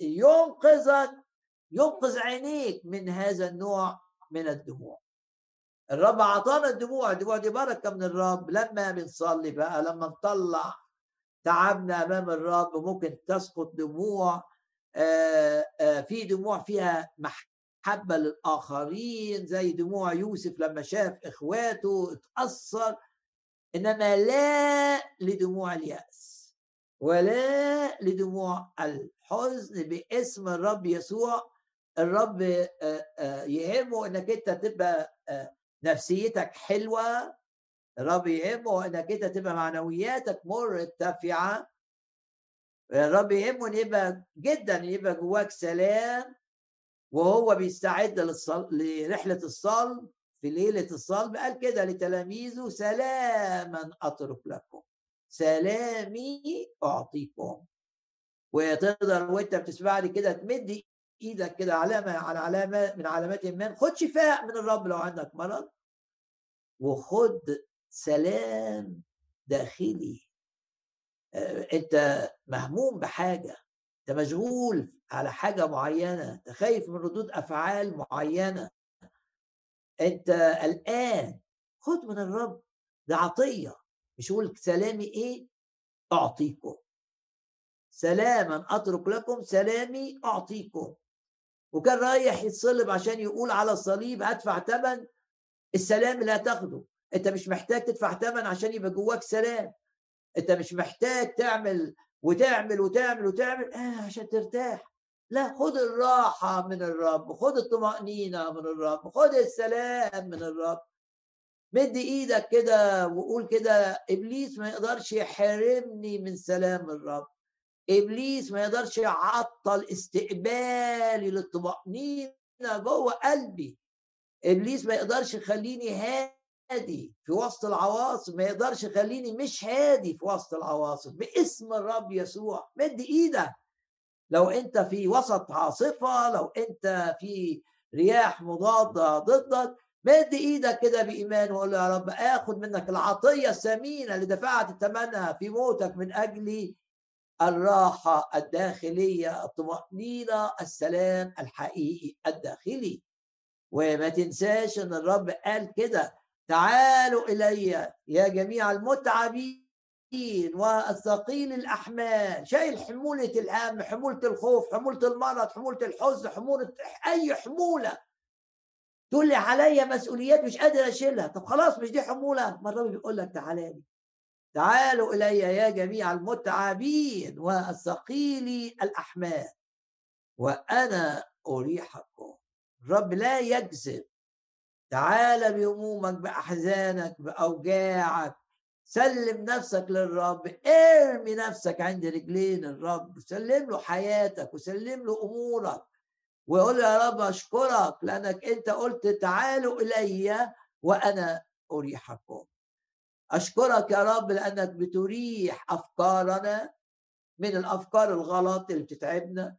ينقذك ينقذ عينيك من هذا النوع من الدموع. الرب أعطانا الدموع الدموع دي بركة من الرب. لما بنصلي بقى لما نطلع تعبنا أمام الرب ممكن تسقط دموع. في دموع فيها محبة للآخرين زي دموع يوسف لما شاف إخواته اتأثر. إنما لا لدموع اليأس ولا لدموع الحزن باسم الرب يسوع. الرب يهمه إنك أنت تبقى نفسيتك حلوة. الرب يهمه إنك أنت تبقى معنوياتك مرتفعة. الرب يهمه إن يبقى جدا يبقى جواك سلام وهو بيستعد. لرحلة الصلب. في ليلة الصلب قال كده لتلاميذه سلاما أترك لكم سلامي أعطيكم. وتقدر وأنت بتسمعني كده تمد إيدك كده علامه على علامة من علامات الايمان خد شفاء من الرب لو عندك مرض. وخد سلام داخلي. أنت مهموم بحاجة أنت مشغول على حاجة معينة أنت خايف من ردود أفعال معينة. أنت قلقان خد من الرب ده عطية مش يقول سلامي إيه؟ أعطيكم. سلاما أترك لكم سلامي أعطيكم. وكان رايح يتصلب عشان يقول على الصليب ادفع ثمن السلام اللي هتاخده أنت مش محتاج تدفع ثمن عشان يبقى جواك سلام. أنت مش محتاج تعمل وتعمل وتعمل وتعمل آه عشان ترتاح. لا خد الراحة من الرب خد الطمأنينة من الرب خد السلام من الرب. مد إيدك كده وقول كده إبليس ما يقدرش يحرمني من سلام الرب. إبليس ما يقدرش يعطل استقبالي للطمأنينة جوه قلبي. إبليس ما يقدرش يخليني هادي في وسط العواصف ما يقدرش يخليني مش هادي في وسط العواصف باسم الرب يسوع. مد إيدك. لو انت في وسط عاصفه لو انت في رياح مضادة ضدك مد إيدك كده بإيمان وقول يا رب آخد منك العطية الثمينة اللي دفعت ثمنها في موتك من اجلي الراحة الداخلية الطمأنينة السلام الحقيقي الداخلي. وما تنساش إن الرب قال كده تعالوا إلي يا جميع المتعبين. والثقيل الأحمال. شايل حمولة الهم حمولة الخوف حمولة المرض حمولة الحزن حمولة أي حمولة. تقول لي عليا مسؤوليات مش قادر أشيلها. طب خلاص مش دي حمولة؟ ما الرب بيقول لك تعالى لي. تعالوا إلي يا جميع المتعبين والثقيل الأحمال. وأنا أريحكم. الرب لا يكذب تعال بهمومك بأحزانك بأوجاعك. سلم نفسك للرب ارمي نفسك عند رجلين الرب سلم له حياتك وسلم له أمورك ويقول يا رب أشكرك لأنك أنت قلت تعالوا إلي وأنا أريحكم. أشكرك يا رب لأنك بتريح أفكارنا من الأفكار الغلط اللي بتتعبنا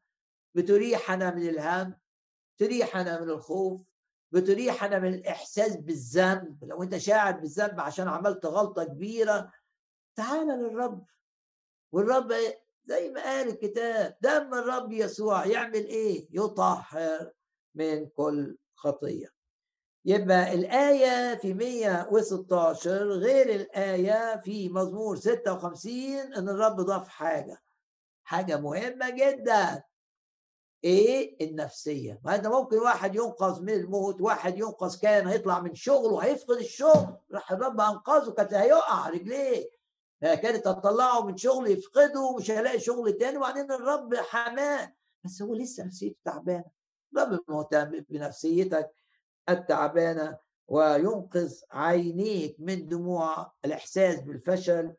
بتريحنا من الهم تريحنا من الخوف بتريحنا من الإحساس بالذنب. لو أنت شاعر بالذنب عشان عملت غلطة كبيرة تعال للرب. والرب زي ما قال الكتاب دم الرب يسوع يعمل إيه؟ يطهر من كل خطية. يبقى الآية في 116 غير الآية في مزمور 56 إن الرب ضاف حاجة. حاجة مهمة جدا. إيه؟ النفسية. ما انت ممكن واحد ينقذ من الموت واحد ينقذ كان هيطلع من شغله هيفقد الشغل. راح الرب أنقذه كانت هيقع رجليه. كانت هتطلعه من شغل يفقده ومش هيلاقي شغل تاني. وبعدين الرب حماه. بس هو لسه نفسيته تعبانة. الرب مهتم بنفسيتك التعبانة وينقذ عينيك من دموع الإحساس بالفشل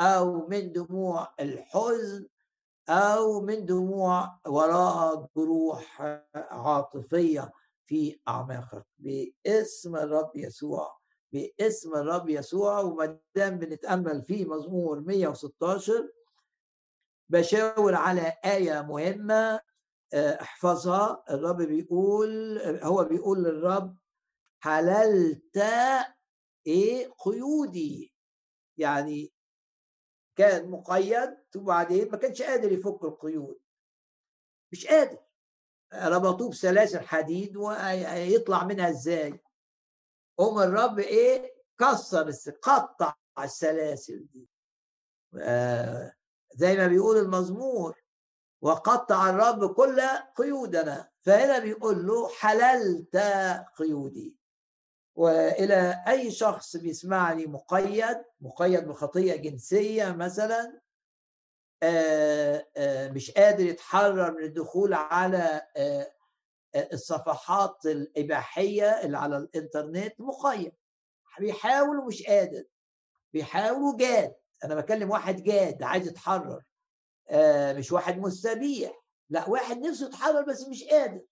أو من دموع الحزن. أو من دموع وراء جروح عاطفية في أعماقك. باسم الرب يسوع باسم الرب يسوع. وما دام بنتأمل في مزمور 116 بشاور على آية مهمة آه، احفظها. الرب بيقول هو بيقول للرب حللت إيه؟ قيودي. يعني كان مقيد وبعدين ما كانش قادر يفك القيود. مش قادر. ربطوه بسلاسل حديد ويطلع منها إزاي؟ قوم الرب إيه؟ كسر قطع السلاسل دي. آه زي ما بيقول المزمور وقطع الرب كل قيودنا. فهنا بيقول له حللت قيودي. وإلى أي شخص بيسمعني مقيد مقيد بخطيه جنسية مثلا مش قادر يتحرر من الدخول على الصفحات الإباحية اللي على الإنترنت مقيد. بيحاول ومش قادر. بيحاول وجاد. أنا بكلم واحد جاد عايز يتحرر. مش واحد مستبيح. لا واحد نفسه يتحرر بس مش قادر. آه،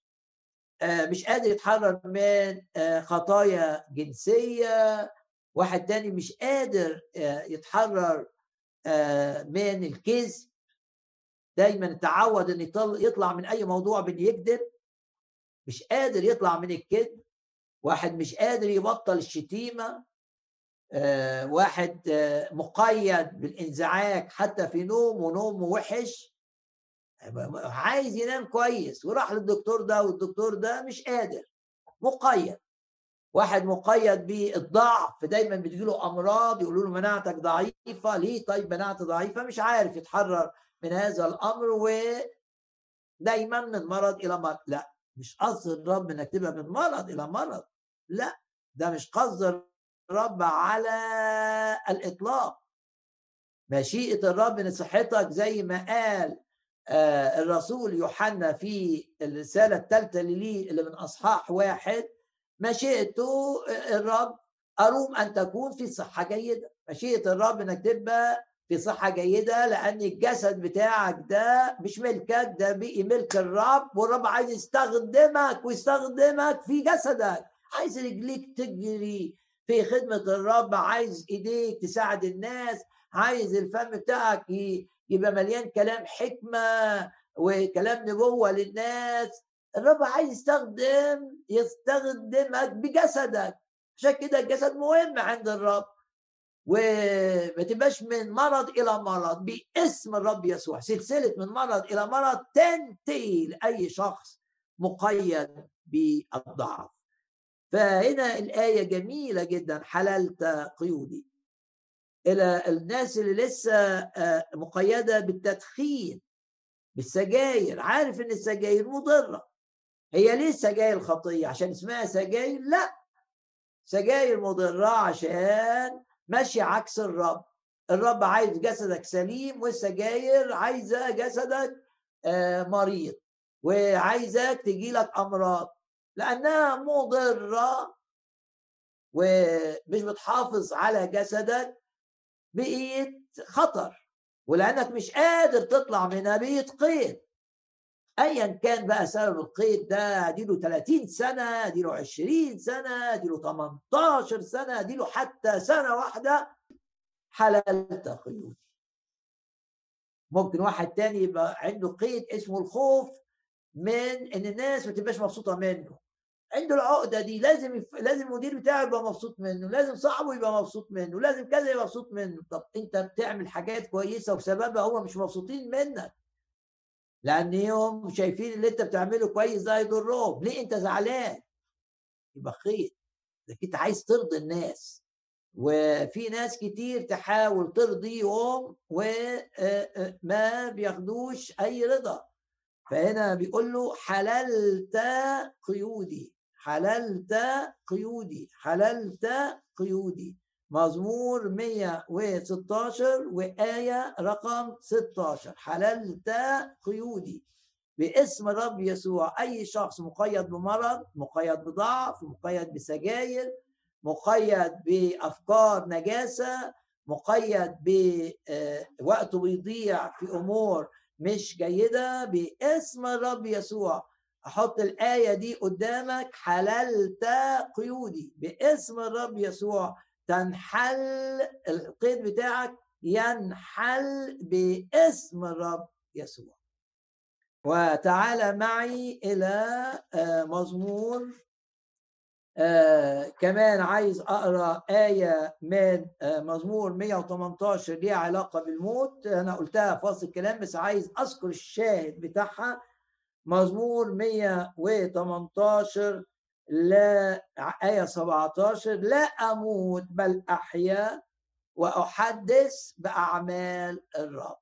مش قادر يتحرر من آه، خطايا جنسية. واحد تاني مش قادر آه، يتحرر من الكذب دايما تعود إن يطلع من أي موضوع بان يكذب. مش قادر يطلع من الكذب. واحد مش قادر يبطل الشتيمة. واحد مقيد بالإنزعاج حتى في نوم ونومه وحش. عايز ينام كويس وراح للدكتور ده والدكتور ده مش قادر مقيد. واحد مقيد بالضعف دايما بتجيله أمراض يقولوا له مناعتك ضعيفة ليه طيب مناعتي ضعيفة؟ مش عارف يتحرر من هذا الأمر ودايما من مرض إلى مرض. لا مش قصد الرب إنك تبقى من مرض إلى مرض. لا ده مش قصد الرب على الإطلاق. مشيئة الرب إن صحتك زي ما قال الرسول يوحنا في الرسالة الثالثة لي اللي من أصحاح واحد. مشيئته آه، الرب أروم أن تكون في صحة جيدة. مشيئة الرب أنك تبقى في صحة جيدة لأن الجسد بتاعك ده مش ملكك ده بقي ملك الرب والرب عايز يستخدمك ويستخدمك في جسدك. عايز رجليك تجري في خدمة الرب عايز إيديك تساعد الناس عايز الفم بتاعك يبقى مليان كلام حكمة وكلام نبوة للناس. الرب عايز يستخدم يستخدمك بجسدك. عشان كده الجسد مهم عند الرب. وما تبقاش من مرض إلى مرض باسم الرب يسوع. سلسلة من مرض إلى مرض تنتهي لأي شخص مقيد بالضعف. فهنا الآية جميلة جدا حللت قيودي. إلى الناس اللي لسه آه، مقيدة بالتدخين بالسجاير. عارف إن السجاير مضرة. هي ليه السجاير خطية؟ عشان اسمها سجاير؟ لا. سجاير مضرة عشان ماشيه عكس الرب. الرب عايز جسدك سليم والسجاير عايزة جسدك آه، مريض وعايزك تجي لك أمراض. لأنها مضرة ومش بتحافظ على جسدك بقيت خطر ولأنك مش قادر تطلع منها بقيت قيد. ايا كان بقى سبب القيد ده أديله 30 سنة أديله 20 سنة أديله 18 سنة أديله حتى سنة واحدة حللت قيودي. ممكن واحد تاني يبقى عنده قيد اسمه الخوف من إن الناس ما تبقاش مبسوطة منه. عنده العقدة دي لازم يف... لازم المدير بتاعه يبقى مبسوط منه لازم صاحبه يبقى مبسوط منه لازم كذا يبقى مبسوط منه. طب انت بتعمل حاجات كويسة وسببها هم مش مبسوطين منك. لأن يوم شايفين اللي انت بتعمله كويس ده هيضرهم. ليه انت زعلان؟ يبقى خير. لكن انت عايز ترضي الناس. وفي ناس كتير تحاول ترضيهم وما بياخدوش أي رضا. فهنا بيقول له حللت قيودي. حللت قيودي حللت قيودي. مزمور 116 وآية رقم 16 حللت قيودي. باسم الرب يسوع أي شخص مقيد بمرض مقيد بضعف مقيد بسجاير مقيد بأفكار نجاسة مقيد بوقته آه، بيضيع في أمور مش جيدة باسم الرب يسوع. أحط الآية دي قدامك حللت قيودي. باسم الرب يسوع تنحل القيد بتاعك ينحل باسم الرب يسوع. وتعالى معي إلى آه، مزمور. آه كمان عايز أقرأ آية من آه مزمور 118 ليها علاقة بالموت. أنا قلتها في وسط الكلام بس عايز أذكر الشاهد بتاعها. مزمور 118 لا آية 17 لا أموت بل أحيا وأحدث بأعمال الرب.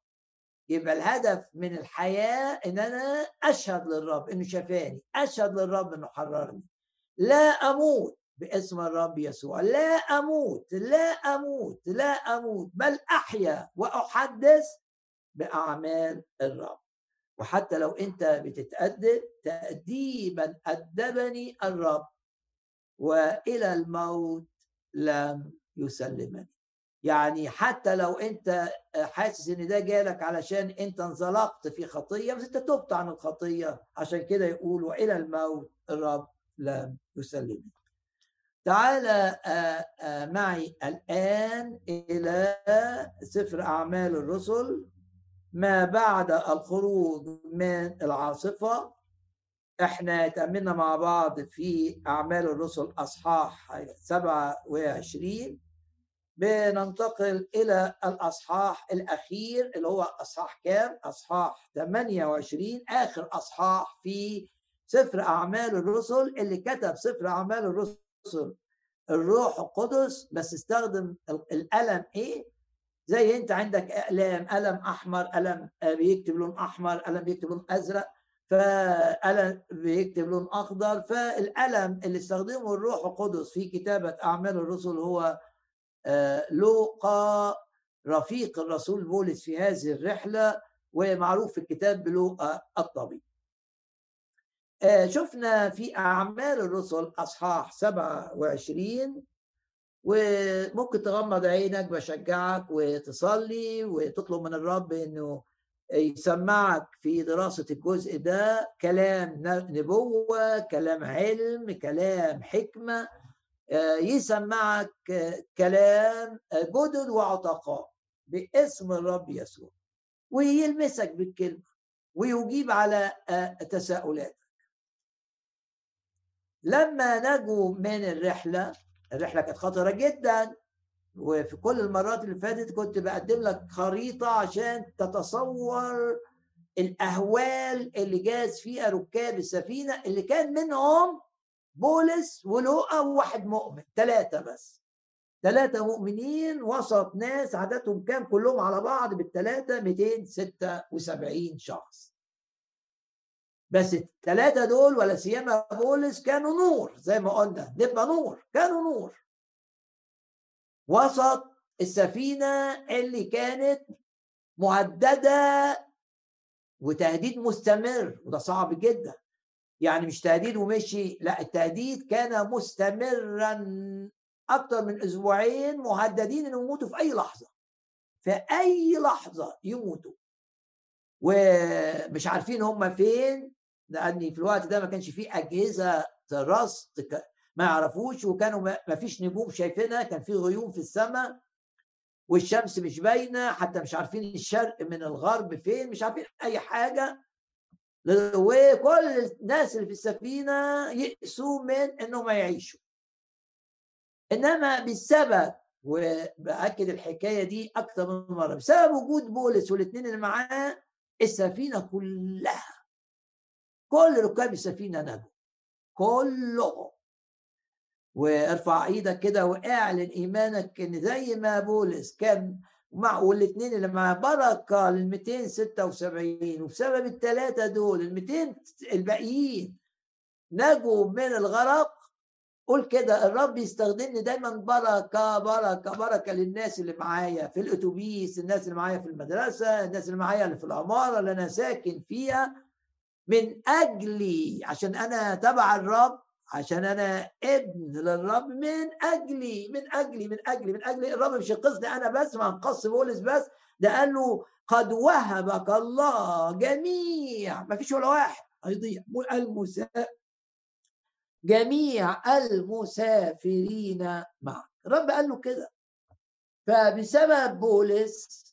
يبقى الهدف من الحياة إن أنا أشهد للرب إنه شفاني أشهد للرب إنه حررني. لا أموت باسم الرب يسوع لا أموت لا أموت لا أموت بل أحيا وأحدث بأعمال الرب. وحتى لو أنت بتتأدب تأديبا أدبني الرب وإلى الموت لم يسلمني. يعني حتى لو أنت حاسس إن ده جالك علشان أنت انزلقت في خطية بس أنت تبت عن الخطية. عشان كده يقول وإلى الموت الرب لم يسلمني. تعال آه، آه، معي الآن إلى سفر أعمال الرسل. ما بعد الخروج من العاصفة إحنا تأملنا مع بعض في أعمال الرسل أصحاح 27 بننتقل إلى الأصحاح الأخير اللي هو أصحاح كام؟ أصحاح 28 آخر أصحاح في سفر أعمال الرسل اللي كتب سفر أعمال الرسل الروح القدس بس استخدم القلم إيه؟ زي أنت عندك أقلام قلم أحمر قلم بيكتب لون أحمر قلم بيكتب لون أزرق فقلم بيكتب لون أخضر فالقلم اللي استخدمه الروح القدس في كتابة أعمال الرسل هو آه، لوقا رفيق الرسول بولس في هذه الرحلة ومعروف في الكتاب بلوقا الطبيب. آه، شفنا في أعمال الرسل أصحاح 27 وممكن تغمض عينك بشجعك وتصلي وتطلب من الرب إنه يسمعك في دراسة الجزء ده. كلام نبوة كلام علم كلام حكمة آه، يسمعك كلام جدد وعتقاء باسم الرب يسوع. ويلمسك بالكلمة ويجيب على آه، تساؤلات لما نجوا من الرحلة الرحلة كانت خطرة جدا. وفي كل المرات اللي فاتت كنت بقدم لك خريطة عشان تتصور الأهوال اللي جاز فيها ركاب السفينة اللي كان منهم بولس ولوقا وواحد مؤمن ثلاثة بس. ثلاثة مؤمنين وسط ناس عددهم كام كلهم على بعض بالثلاثة 276 شخص. بس الثلاثة دول ولا سيما بولس كانوا نور زي ما قلنا نبقى نور كانوا نور. وسط السفينة اللي كانت مهددة وتهديد مستمر وده صعب جدا. يعني مش تهديد ومشي لا التهديد كان مستمرا أكثر من أسبوعين مهددين إنهم يموتوا في أي لحظة. في أي لحظة يموتوا. ومش عارفين هم فين لأن في الوقت ده ما كانش فيه أجهزة رصد ما يعرفوش وكانوا ما فيش نجوم شايفينها كان في غيوم في السماء والشمس مش باينة حتى مش عارفين الشرق من الغرب فين مش عارفين أي حاجة. وكل الناس اللي في السفينة يئسوا من إنهم يعيشوا إنما بسبب وبأكد الحكاية دي أكثر من مرة بسبب وجود بولس والاثنين اللي معاه السفينة كلها كل ركاب السفينة نجوا كلهم. وارفع إيدك كده واعلن ايمانك إن زي ما بولس كان مع والاثنين اللي مع بركة لل 276 وبسبب الثلاثه دول ال 200 الباقيين نجوا من الغرق. قول كده الرب يستخدمني دايما بركة بركة بركة للناس اللي معايا في الأتوبيس الناس اللي معايا في المدرسة الناس اللي معايا اللي في العمارة اللي أنا ساكن فيها. من أجلي عشان أنا تبع الرب عشان أنا ابن للرب من أجلي من أجلي من أجلي من أجلي. الرب مش ينقذني أنا بس ما انقذ بولس بس ده قال له قد وهبك الله جميع. ما فيش ولا واحد هيضيع. المسا جميع المسافرين معك. الرب قال له كده. فبسبب بولس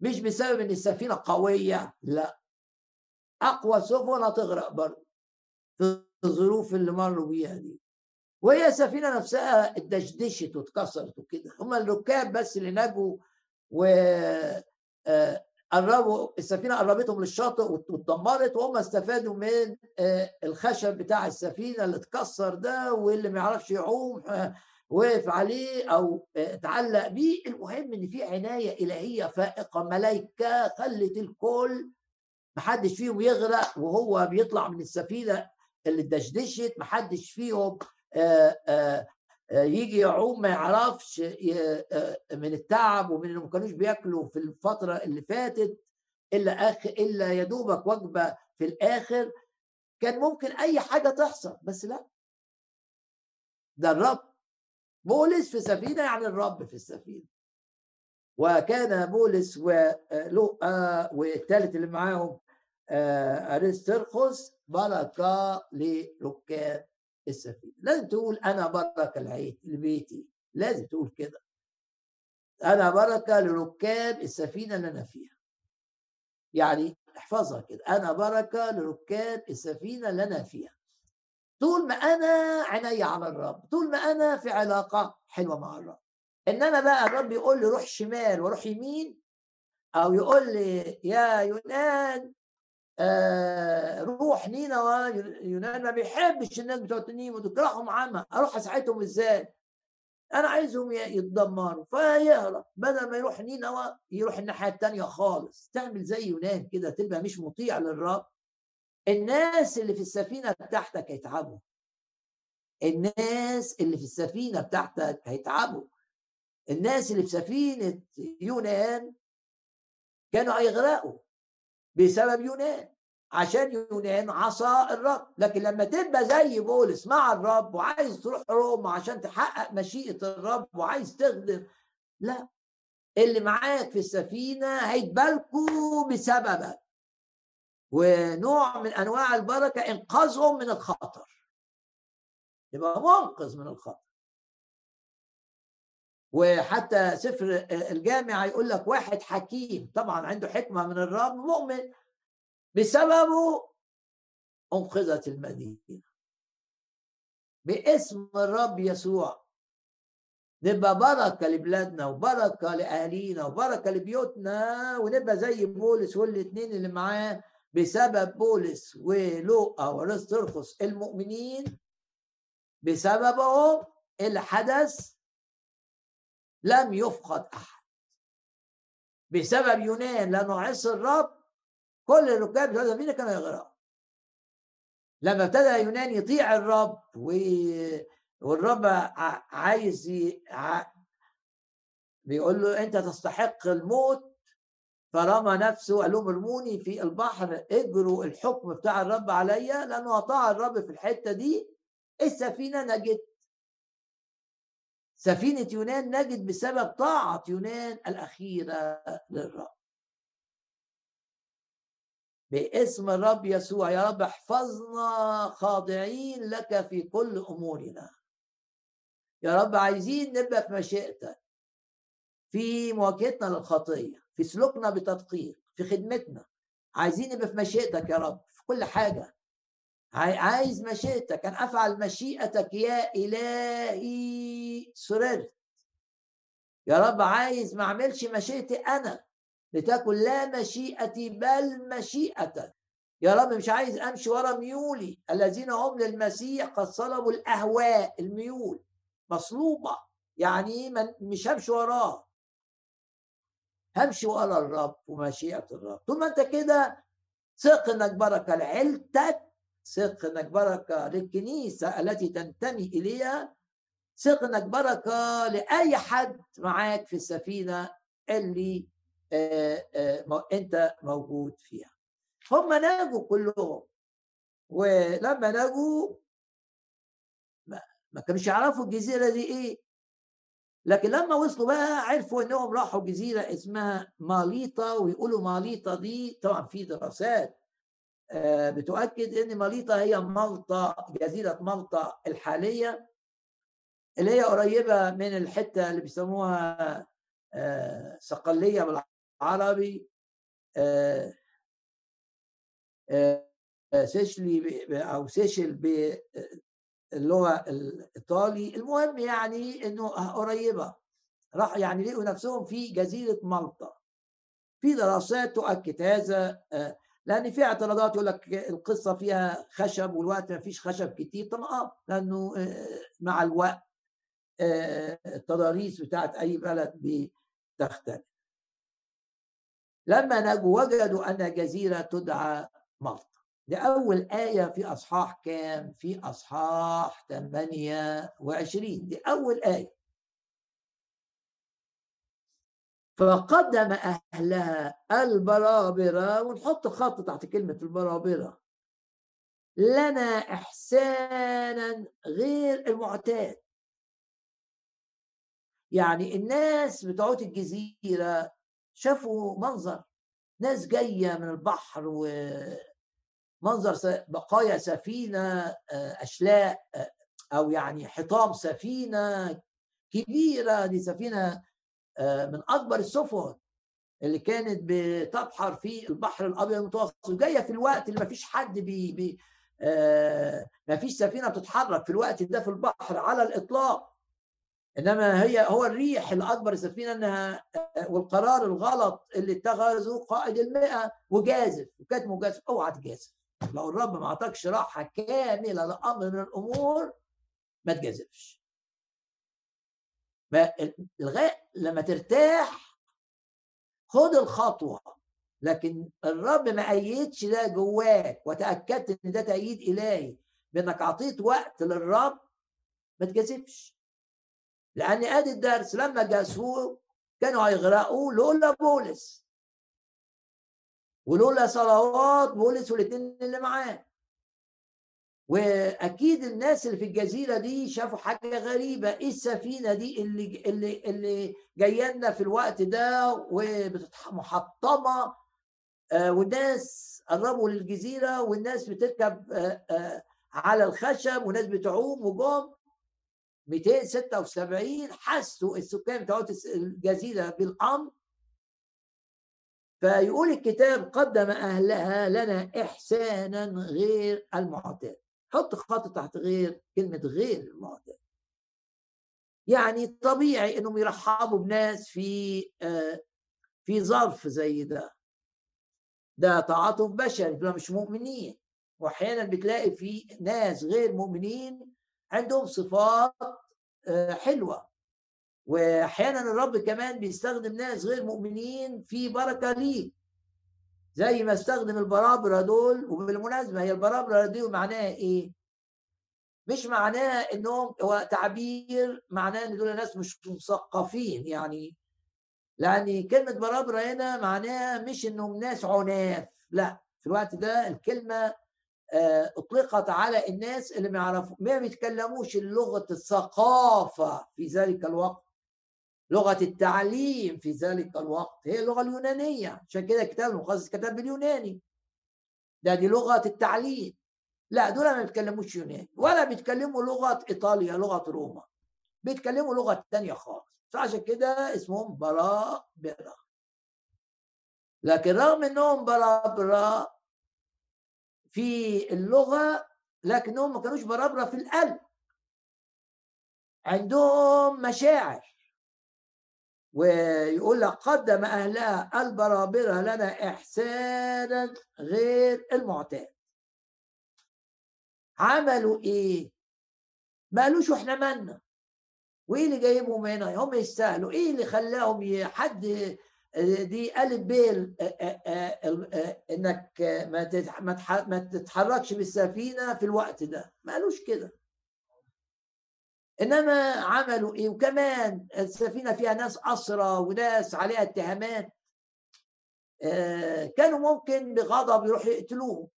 مش بسبب إن السفينة قوية لا. أقوى سفن هتغرق برضه في الظروف اللي مروا بيها دي. وهي السفينه نفسها اتدشدشت واتكسرت وكده. هم الركاب بس اللي نجوا و قربوا السفينة قربتهم للشاطئ واتدمرت وهم استفادوا من الخشب بتاع السفينة اللي اتكسر ده واللي ما يعرفش يعوم وقف عليه أو اتعلق بيه. المهم إن في عناية إلهية فائقة ملائكه خلت الكل محدش فيهم يغرق وهو بيطلع من السفينة اللي دشدشت محدش فيهم آآ آآ يجي يعوم ما يعرفش من التعب ومن انهم ما كانوش بياكلوا في الفترة اللي فاتت إلا اخ إلا يا دوبك وجبة في الآخر. كان ممكن أي حاجة تحصل بس لأ. ده الرب. بولس في سفينة يعني الرب في السفينة. وكان بولس ولوقا والثالث اللي معاهم ارسترخس بركة لركاب السفينة. لازم تقول أنا بركة لبيتي. لازم تقول كده. أنا بركة لركاب السفينة اللي أنا فيها. يعني احفظها كده. أنا بركة لركاب السفينة اللي أنا فيها. طول ما أنا عيني على الرب طول ما أنا في علاقة حلوة مع الرب. إنما بقى الرب يقول لي روح شمال وروح يمين أو يقول لي يا يونان آه روح نينوى يونان ما بيحبش الناس بتوع نينوى وتكرههم عامة أروح أساعدهم إزاي؟ أنا عايزهم يتدمروا فيهرب بدل ما يروح نينوى يروح الناحية الثانية خالص. تعمل زي يونان كده تبقى مش مطيع للرب. الناس اللي في السفينة بتاعتك هيتعبوا. الناس اللي في السفينة بتاعتك هيتعبوا. الناس اللي في سفينة يونان كانوا هيغرقوا بسبب يونان عشان يونان عصى الرب. لكن لما تبقى زي بولس مع الرب وعايز تروح روما عشان تحقق مشيئة الرب وعايز تخدم لا اللي معاك في السفينة هيتباركوا بسببك. ونوع من أنواع البركة إنقاذهم من الخطر. يبقى منقذ من الخطر. وحتى سفر الجامع يقول لك واحد حكيم طبعا عنده حكمة من الرب مؤمن بسببه أنقذت المدينة. باسم الرب يسوع. نبقى بركة لبلادنا وبركة لأهالينا وبركة لبيوتنا ونبقى زي بولس والاثنين اللي معاه بسبب بولس ولوقا ورسترخس المؤمنين بسببهم الحدث لم يفقد أحد. بسبب يونان لأنه عصى الرب كل الركاب بتوع السفينه كانوا يغرقوا. لما ابتدى يونان يطيع الرب. والرب عايز ي... بيقول له أنت تستحق الموت. فرمى نفسه قال لهم ارموني في البحر اجروا الحكم بتاع الرب عليا لأنه اطاع الرب في الحتة دي. السفينة نجت. سفينة يونان نجد بسبب طاعة يونان الأخيرة للرب. باسم الرب يسوع يا رب احفظنا خاضعين لك في كل أمورنا. يا رب عايزين نبقى في مشيئتك في مواجهتنا للخطية في سلوكنا بتدقيق في خدمتنا. عايزين نبقى في مشيئتك يا رب في كل حاجة. عايز مشيئتك أن أفعل مشيئتك يا إلهي. سررت. يا رب عايز ما أعملش مشيئتي أنا. لتكن لا مشيئتي بل مشيئتك. يا رب مش عايز أمشي ورا ميولي. الذين هم للمسيح قد صلبوا الأهواء الميول. مصلوبة. يعني مش همشي وراه. همشي ورا الرب ومشيئة الرب. طول ما أنت كده ثق إنك بركة لعيلتك ثق انك بركة للكنيسة التي تنتمي إليها. ثق انك بركة لأي حد معاك في السفينة اللي آآ آآ أنت موجود فيها. هم نجوا كلهم. ولما نجوا ما كانوش يعرفوا الجزيرة دي إيه. لكن لما وصلوا بقى عرفوا إنهم راحوا جزيرة اسمها ماليطا ويقولوا ماليطا دي طبعا في دراسات آه، بتؤكد إن ماليطا هي مالطا جزيرة مالطا الحالية اللي هي قريبة من الحتة اللي بيسموها آه، صقلية بالعربي آه، سيشلي أو سيشل باللغة الإيطالي. المهم يعني إنه قريبة. راح يعني لقوا نفسهم في جزيرة مالطا. في دراسات تؤكد هذا لأن في اعتراضات يقول لك القصة فيها خشب والوقت ما فيش خشب كتير طب آه لأنه آه، مع الوقت آه، التضاريس بتاعت أي بلد بتختلف. لما نجوا وجدوا أن جزيرة تدعى مالطا دي أول آية في أصحاح كام؟ في أصحاح 28 دي أول آية. فقدم أهلها البرابرة ونحط خط تحت كلمة البرابرة. لنا إحسانا غير المعتاد. يعني الناس بتوع الجزيرة شافوا منظر. ناس جاية من البحر ومنظر بقايا سفينة آه، أشلاء آه، أو يعني حطام سفينة كبيرة. دي سفينة من أكبر السفن اللي كانت بتبحر في البحر الأبيض المتوسط. جاية في الوقت اللي ما فيش حد بي, بي آه ما فيش سفينة بتتحرك. في الوقت ده في البحر على الإطلاق. إنما هي هو الريح الأكبر السفينه إنها آه والقرار الغلط اللي اتخذه قائد المئة وجازف. وكانت مجازف أوعى تجازف. لو الرب ما أعطاكش راحة كاملة لأمر من الأمور ما تجازفش. لغايه لما ترتاح خد الخطوة لكن الرب ما أيدش ده جواك وتأكدت إن ده تأييد إلهي بإنك أعطيت وقت للرب ما تجازفش. لأن ادي الدرس لما جاسوه كانوا هيغرقوا لولا بولس. ولولا صلوات بولس والاثنين اللي معاه. وأكيد الناس اللي في الجزيرة دي شافوا حاجة غريبة. إيه السفينة دي اللي اللي اللي جاية لنا في الوقت ده ومحطمة؟ آه والناس قربوا للجزيرة والناس بتركب آه آه على الخشب وناس بتعوم وجم. 276 حسوا السكان بتوع الجزيرة بالأمر. فيقول الكتاب قدم أهلها لنا إحسانا غير المعتاد. حط خط تحت غير كلمة غير المعتاد يعني طبيعي إنهم يرحبوا بناس في آه، في ظرف زي ده. ده تعاطف بشري دول مش مؤمنين. واحيانا بتلاقي في ناس غير مؤمنين عندهم صفات آه، حلوة. واحيانا الرب كمان بيستخدم ناس غير مؤمنين في بركة ليه. زي ما استخدم البرابرة دول وبالمناسبة هي البرابرة دي معناها إيه؟ مش معناه إنهم هو تعبير معناه إن دول ناس مش مثقفين يعني. لأن كلمة برابرة هنا معناها مش إنهم ناس عناف لا. في الوقت ده الكلمة آه، أطلقت على الناس اللي ما يعرفوا ما بيتكلموش لغه الثقافة في ذلك الوقت. لغة التعليم في ذلك الوقت هي اللغة اليونانية. عشان كده الكتاب المقدس كتب باليوناني. ده دي لغة التعليم. لا دول ما بيتكلموش يوناني ولا بيتكلموا لغة إيطاليا لغة روما. بيتكلموا لغة ثانية خالص. فعشان كده اسمهم برابره لكن رغم إنهم برابره في اللغة لكنهم ما كانوش برابره في القلب. عندهم مشاعر. ويقول لك قدم أهلها البرابرة لنا إحسانا غير المعتاد. عملوا إيه؟ ما قالوش إحنا مالنا. وإيه اللي جايبهم هنا؟ هم يستاهلوا. إيه اللي خلاهم حد دي الف ب إنك ما ما تتحركش بالسفينة في الوقت ده. ما قالوش كده. إنما عملوا إيه؟ وكمان السفينة فيها ناس أسرى وناس عليها اتهامات. كانوا ممكن بغضب يروحوا يقتلوهم.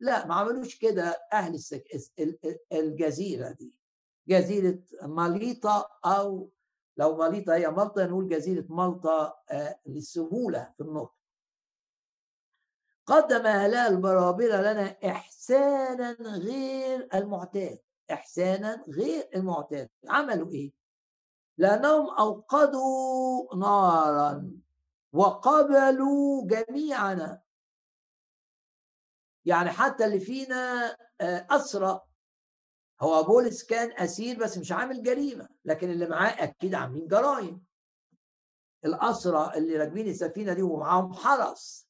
لا ما عملوش كده أهل الجزيرة دي. جزيرة ماليطا أو لو ماليطا هي مالطا نقول جزيرة مالطا آه، للسهولة في النطق قدم هلال البرابرة لنا إحسانا غير المعتاد. إحسانا غير المعتاد. عملوا إيه؟ لأنهم أوقدوا نارا وقبلوا جميعنا. يعني حتى اللي فينا آه، أسرى. هو بولس كان أسير بس مش عامل جريمة لكن اللي معاه أكيد عاملين جرائم الأسرى اللي راكبين السفينة دي ومعاهم حرس.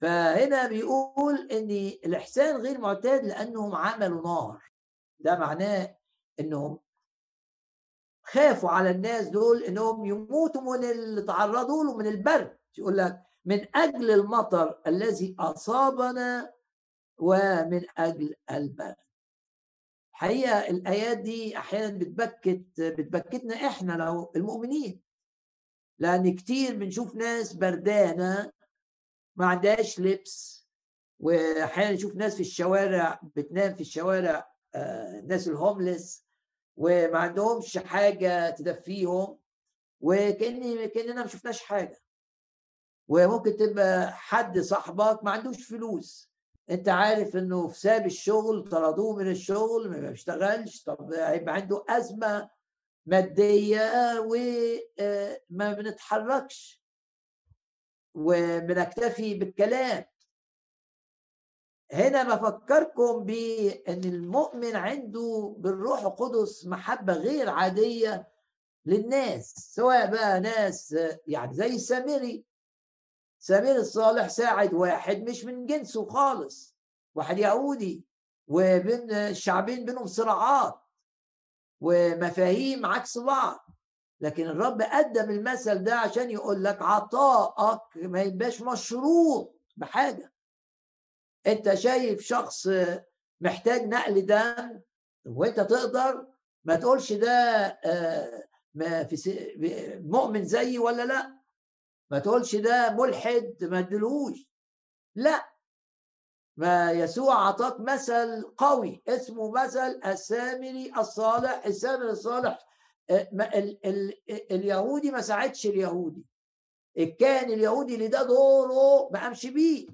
فهنا بيقول إن الإحسان غير معتاد لأنهم عملوا نار. ده معناه إنهم خافوا على الناس دول إنهم يموتوا من اللي تعرضوا له من البرد. يقول لك من أجل المطر الذي أصابنا ومن أجل البرد. حقيقه الآيات دي أحيانا بتبكت بتبكتنا إحنا لو المؤمنين. لأن كتير بنشوف ناس بردانة ما عندهاش لبس واحيانا نشوف ناس في الشوارع بتنام في الشوارع الناس آه، الهوملس وما عندهمش حاجة تدفيهم وكأني كأننا ما شفناش حاجة. وممكن تبقى حد صاحبك ما عندوش فلوس. أنت عارف إنه في ساب الشغل طردوه من الشغل ما بيشتغلش طب هيبقى عنده أزمة مادية وما بنتحركش. وبنكتفي بالكلام. هنا بفكركم بأن المؤمن عنده بالروح القدس محبة غير عادية للناس سواء بقى ناس يعني زي السامري سمير الصالح ساعد واحد مش من جنسه خالص واحد يهودي وبين الشعبين بينهم صراعات ومفاهيم عكس بعض. لكن الرب قدم المثل ده عشان يقول لك عطائك ما يبقاش مشروط بحاجة. أنت شايف شخص محتاج نقل دم وأنت تقدر ما تقولش ده آه، ما في مؤمن زيي ولا لأ؟ ما تقولش ده ملحد ما ادلوش لأ. ما يسوع أعطاك مثل قوي اسمه مثل السامري الصالح السامري الصالح آه، ال ال اليهودي ما ساعدش اليهودي. كان اليهودي اللي ده دوره ما قامش بيه.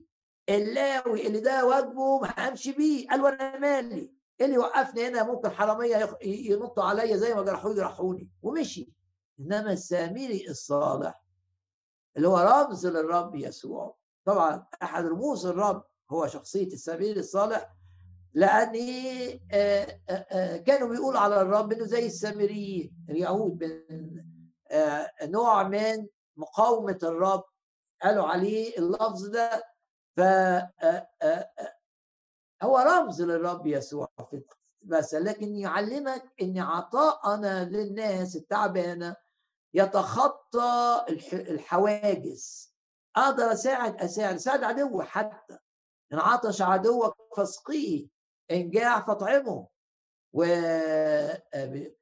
اللاوي اللي ده واجبه ما قامش بيه. قال وأنا مالي؟ اللي وقفني هنا ممكن حرامية ينطوا عليا زي ما جرحوا يجرحوني ومشي. إنما السامري الصالح اللي هو رمز للرب يسوع. طبعا أحد رموز الرب هو شخصية السبيل الصالح لأن كانوا بيقولوا على الرب إنه زي السامريين اليهود من نوع من مقاومة الرب. قالوا عليه اللفظ ده ف هو رمز للرب يسوع بس لكن يعلمك إن عطاءنا للناس التعبانة يتخطى الحواجز. أقدر أساعد أساعد أساعد عدو حتى. ان عطش عدوك فاسقيه ان جاع فاطعمه وشفنا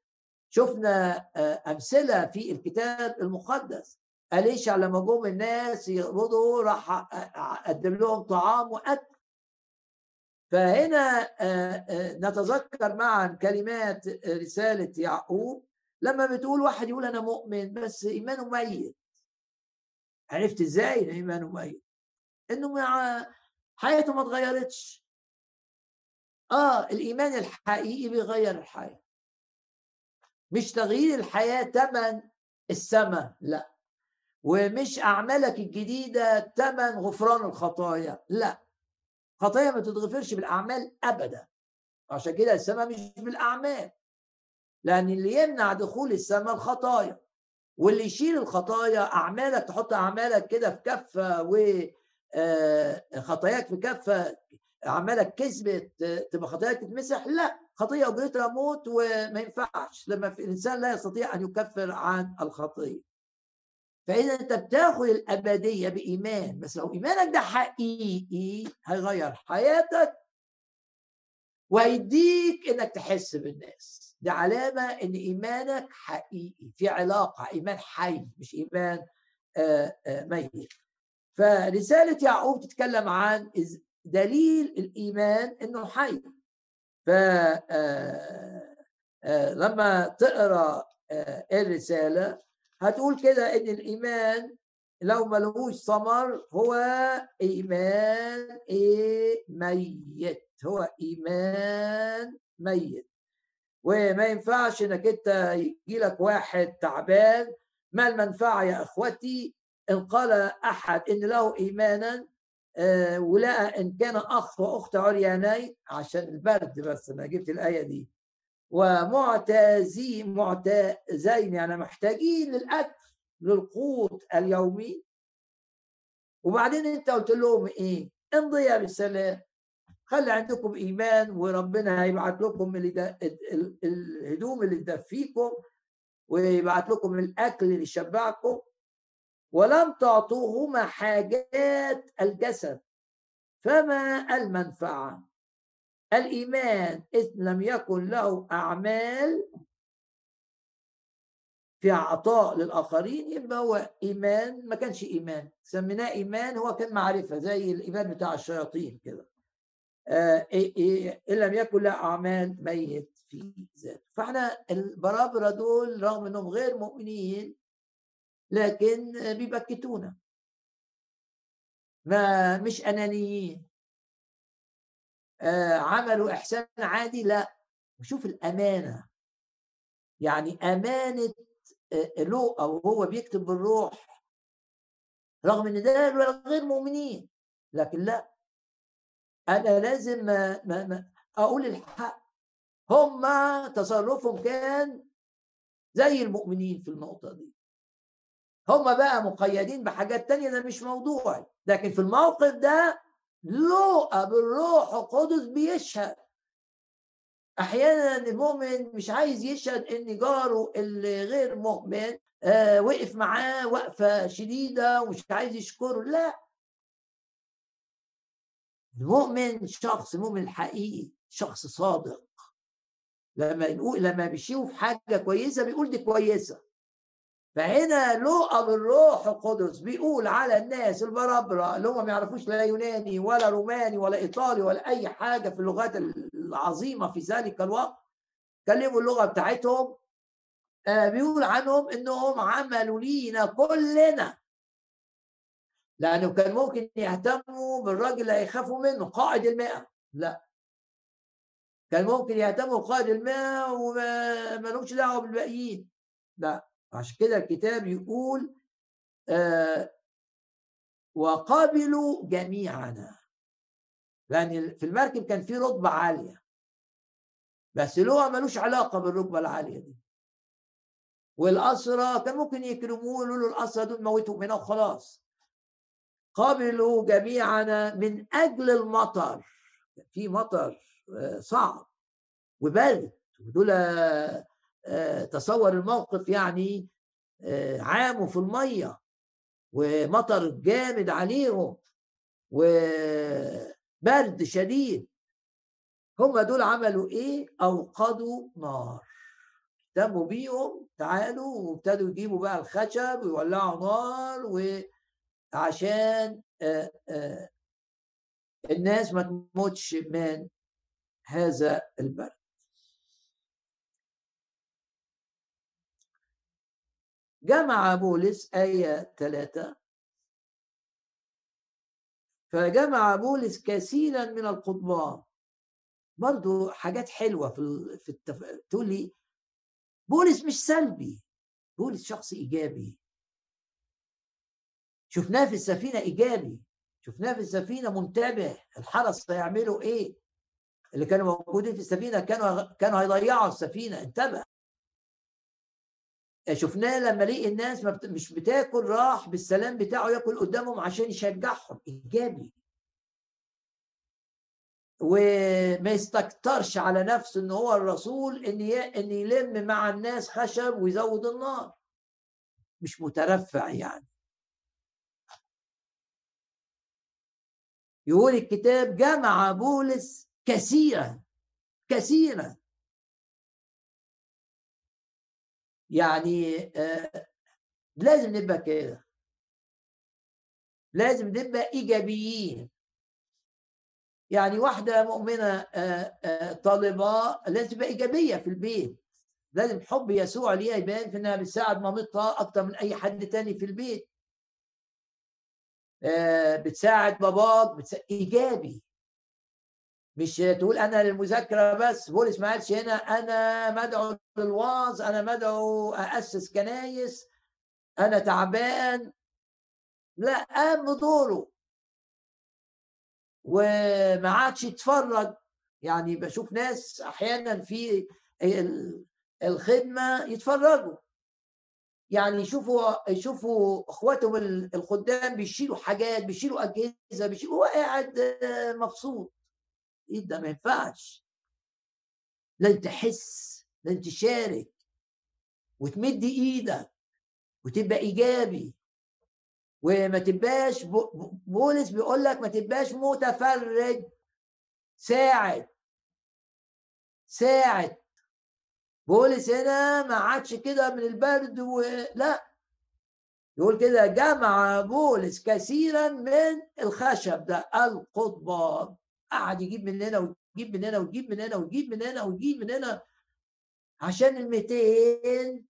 آه، أمثلة في الكتاب المقدس. أليشع لما جم الناس يقبضوا راح أقدم لهم طعام وأكل. فهنا نتذكر معا كلمات رسالة يعقوب. لما بتقول واحد يقول أنا مؤمن بس إيمانه ميت. عرفت إزاي إن إيمانه ميت؟ إنه مع حياته ما اتغيرتش. آه الإيمان الحقيقي بيغير الحياة. مش تغيير الحياة تمن السماء لا. ومش أعمالك الجديدة تمن غفران الخطايا. لا. خطايا ما تتغفرش بالأعمال أبدا. عشان كده السماء مش بالأعمال. لأن اللي يمنع دخول السماء الخطايا. واللي يشيل الخطايا أعمالك تحط أعمالك كده في كفة وخطاياك آه، في كفة أعمالك كذبت تبقى خطاياك تتمسح. لا. خطية أجرتها موت وما ينفعش. لما الإنسان لا يستطيع أن يكفر عن الخطية فإذا أنت بتاخد الأبدية بإيمان بس لو إيمانك ده حقيقي هيغير حياتك ويديك إنك تحس بالناس. دي علامة إن إيمانك حقيقي في علاقة إيمان حي مش إيمان آآ آآ ميت. فرسالة يعقوب تتكلم عن دليل الإيمان إنه حي. ف لما تقرأ الرسالة هتقول كده إن الإيمان لو ملهوش ثمر هو إيمان إيه؟ ميت. هو إيمان ميت. وما ينفعش إنك أنت يجي لك واحد تعبان. ما المنفعة يا إخوتي؟ إن قال أحد إن له إيمانا آه ولقى إن كان أخ وأخت عريانين عشان البرد بس أنا جبت الآية دي. ومعتازين معتازين يعني محتاجين للأكل للقوت اليومي. وبعدين أنت قلت لهم إيه؟ امضي يا بالسلام خلي عندكم إيمان وربنا هيبعت لكم الهدوم اللي تدفيكم ويبعت لكم الأكل اللي يشبعكم. ولم تعطوهما حاجات الجسد فما المنفعة. الإيمان إذ لم يكن له أعمال في عطاء للآخرين يبقى هو إيمان ما كانش إيمان. سميناه إيمان هو كان معرفة زي الإيمان بتاع الشياطين كده. آه إن لم يكن له أعمال ميت في ذاته. فإحنا البرابرة دول رغم أنهم غير مؤمنين لكن بيبكتونا. ما مش أنانيين. عملوا إحسان عادي؟ لا. شوف الأمانة. يعني أمانة آه، له أو هو بيكتب بالروح. رغم إن ده غير مؤمنين. لكن لا. أنا لازم أقول الحق. هم تصرفهم كان زي المؤمنين في النقطة دي. هم بقى مقيدين بحاجات تانية ده مش موضوعي. لكن في الموقف ده لوقا بالروح القدس بيشهد. أحيانا المؤمن مش عايز يشهد إن جاره اللي غير مؤمن آه وقف معاه وقفة شديدة ومش عايز يشكره لا. المؤمن شخص المؤمن الحقيقي شخص صادق. لما يقول لما بيشوف حاجة كويسة بيقول دي كويسة. فهنا لوقا بالروح القدس بيقول على الناس البرابرة اللي هم ما يعرفوش لا يوناني ولا روماني ولا إيطالي ولا أي حاجة في اللغات العظيمة في ذلك الوقت كلموا اللغة بتاعتهم آه بيقول عنهم إنهم عملوا لينا كلنا. لأنه كان ممكن يهتموا بالراجل اللي هيخافوا منه قائد المئة لا. كان ممكن يهتموا بقائد المئة وما لهمش دعوة بالباقيين. لا. عشان كده الكتاب يقول آه وقابلوا جميعنا لأن في المركب كان في رتبة عالية. بس لغة ملوش علاقة بالرتبة العالية دي. والأسرى كان ممكن يكرموه يقولوا له الأسرى دول موتوا هنا وخلاص. قابلوا جميعنا من أجل المطر. في مطر آه، صعب. وبرد ودول تصور الموقف يعني آه، عاموا في المية ومطر جامد عليهم وبرد شديد. هم دول عملوا إيه؟ أوقدوا نار. اهتموا بيهم تعالوا وابتدوا يجيبوا بقى الخشب ويولعوا نار وعشان آه، الناس ما تموتش من هذا البرد. جمع بولس آية ثلاثة فجمع بولس كثيرا من القضبان. برضو حاجات حلوة في في التف... تقول لي بولس مش سلبي بولس شخص إيجابي. شفناه في السفينة إيجابي شفناه في السفينة منتبه الحرس هيعملوا إيه؟ اللي كانوا موجودين في السفينة كانوا كانوا هيضيعوا السفينة انتبه. شفناه لما لقي الناس ما مش بتاكل راح بالسلام بتاعه ياكل قدامهم عشان يشجعهم. إيجابي. وما يستكترش على نفسه إن هو الرسول إن إن يلم مع الناس خشب ويزود النار. مش مترفع يعني. يقول الكتاب جمع بولس كثيرا كثيرا. يعني آه لازم نبقى كده. لازم نبقى إيجابيين. يعني واحدة مؤمنة آه آه طالبة لازم تبقى إيجابية في البيت. لازم حب يسوع ليها يبان في إنها بتساعد مامتها أكتر من أي حد تاني في البيت. بتساعد باباك بتساعد إيجابي. مش تقول أنا للمذاكرة بس. بولس ما قالش هنا أنا مدعو للوعظ أنا مدعو اسس كنايس أنا تعبان. لا قام بدوره. وما عادش يتفرج. يعني بشوف ناس أحيانا في الخدمة يتفرجوا. يعني يشوفوا يشوفوا إخواتهم الخدام بيشيلوا حاجات بيشيلوا أجهزة بيشيلوا هو قاعد مبسوط. إيه ده؟ ما ينفعش. لازم تحس لازم تشارك وتمد إيدك وتبقى إيجابي. وما تبقاش بولس بيقول لك ما تبقاش متفرج. ساعد. ساعد. بولس هنا ما عادش كده من البرد ولا يقول كده جمع بولس كثيرا من الخشب ده القضبان. قعد يجيب من هنا ويجيب من هنا ويجيب من هنا ويجيب من هنا ويجيب من هنا عشان ال 200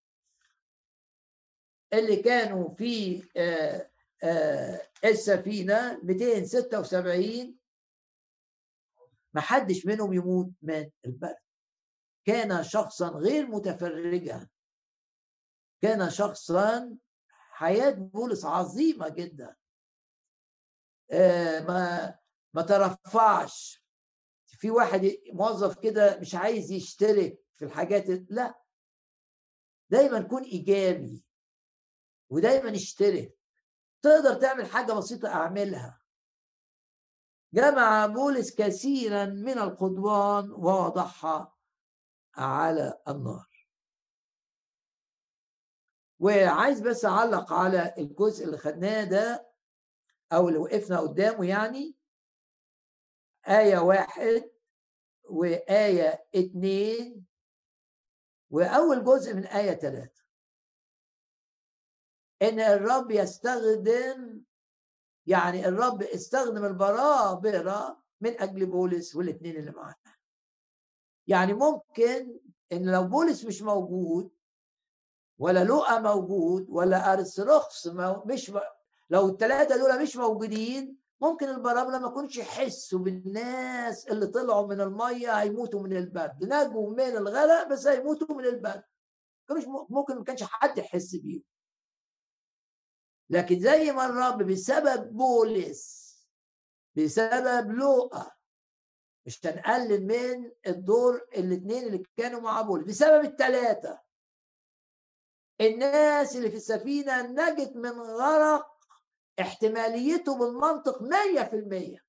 اللي كانوا في آه، آه، السفينة 276 ما حدش منهم يموت من البرد. كان شخصا غير متفرجا كان شخصا حياة بولس عظيمة جدا. آه، ما ما ترفعش. في واحد موظف كده مش عايز يشترك في الحاجات لا. دايما كن إيجابي ودايما اشترك تقدر تعمل حاجة بسيطة أعملها. جمع بولس كثيرا من القضبان ووضعها على النار. وعايز بس أعلق على الجزء اللي خدناه ده أو اللي وقفنا قدامه يعني. آية واحد وآية اتنين وأول جزء من آية ثلاثة إن الرب يستخدم يعني الرب استخدم البرابرة من أجل بولس والاثنين اللي معاه يعني ممكن إن لو بولس مش موجود ولا لقى موجود ولا أرسرخس مش لو الثلاثة دول مش موجودين ممكن البرامله ما يكونش يحسوا بالناس اللي طلعوا من المية هيموتوا من البرد. نجوا من الغرق بس هيموتوا من البرد. ممكن ما كانش حد يحس بيهم. لكن زي ما الرب بسبب بولس بسبب لوقا مش هنقلل من الدور الاثنين اللي كانوا مع بولس. بسبب الثلاثه الناس اللي في السفينة نجت من غرق احتماليته بالمنطق 100%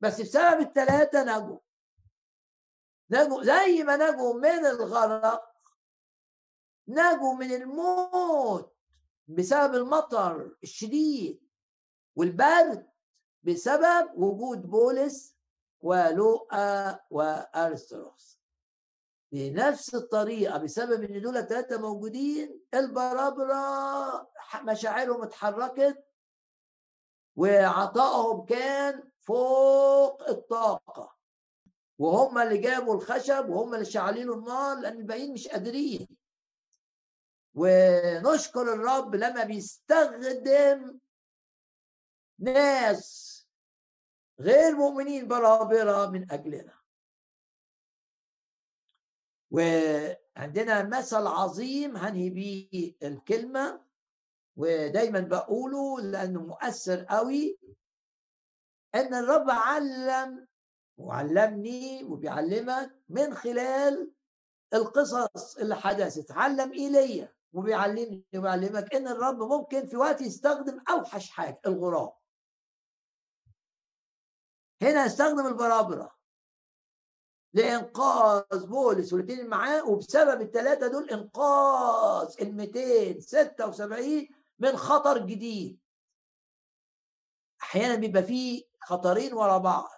بس بسبب الثلاثة نجوا نجوا زي ما نجوا من الغرق نجوا من الموت بسبب المطر الشديد والبرد بسبب وجود بولس ولوقا وأرستروس. بنفس الطريقة بسبب إن دول ثلاثة موجودين البرابرة مشاعرهم اتحركت وعطائهم كان فوق الطاقة. وهم اللي جابوا الخشب وهم اللي شعلين النار لأن الباقيين مش قادرين. ونشكر الرب لما بيستخدم ناس غير مؤمنين برابرة من أجلنا. وعندنا مثل عظيم هنهي بيه الكلمة. ودايما بقوله لأنه مؤثر قوي إن الرب علم وعلمني وبيعلمك من خلال القصص اللي حدثت. علم ايليا وبيعلمني وبيعلمك إن الرب ممكن في وقت يستخدم أوحش حاجة الغراب. هنا يستخدم البرابرة لإنقاذ بولس والاثنين معاه وبسبب الثلاثه دول إنقاذ ال 276 من خطر جديد. أحيانا بيبقى فيه خطرين ورا بعض.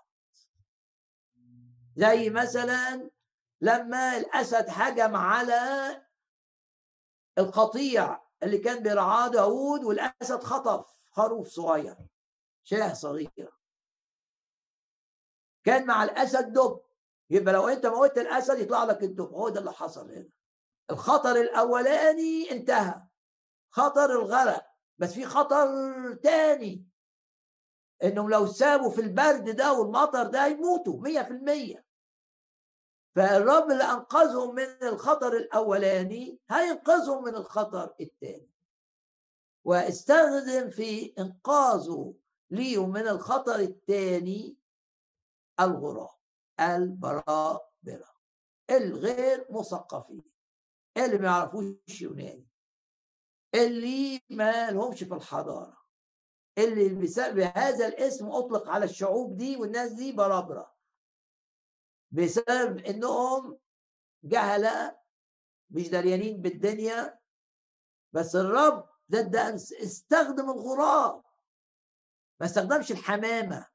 زي مثلا لما الأسد هجم على القطيع اللي كان بيرعاه داوود والأسد خطف خروف صغير شاه صغيره كان مع الأسد دب. يبقى لو أنت موت الأسد يطلع لك الدب. هو ده اللي حصل هنا. الخطر الأولاني انتهى. خطر الغرق بس في خطر تاني إنهم لو سابوا في البرد ده والمطر ده يموتوا مية في المية. فالرب اللي أنقذهم من الخطر الأولاني هينقذهم من الخطر الثاني واستخدم في إنقاذه ليهم من الخطر الثاني الغراب البرابره الغير مثقفين اللي ما يعرفوش يوناني. اللي ما لهمش في الحضارة اللي بهذا الاسم أطلق على الشعوب دي والناس دي برابره بسبب إنهم جهلة مش دريانين بالدنيا. بس الرب ده, ده استخدم الغراب. ما استخدمش الحمامة.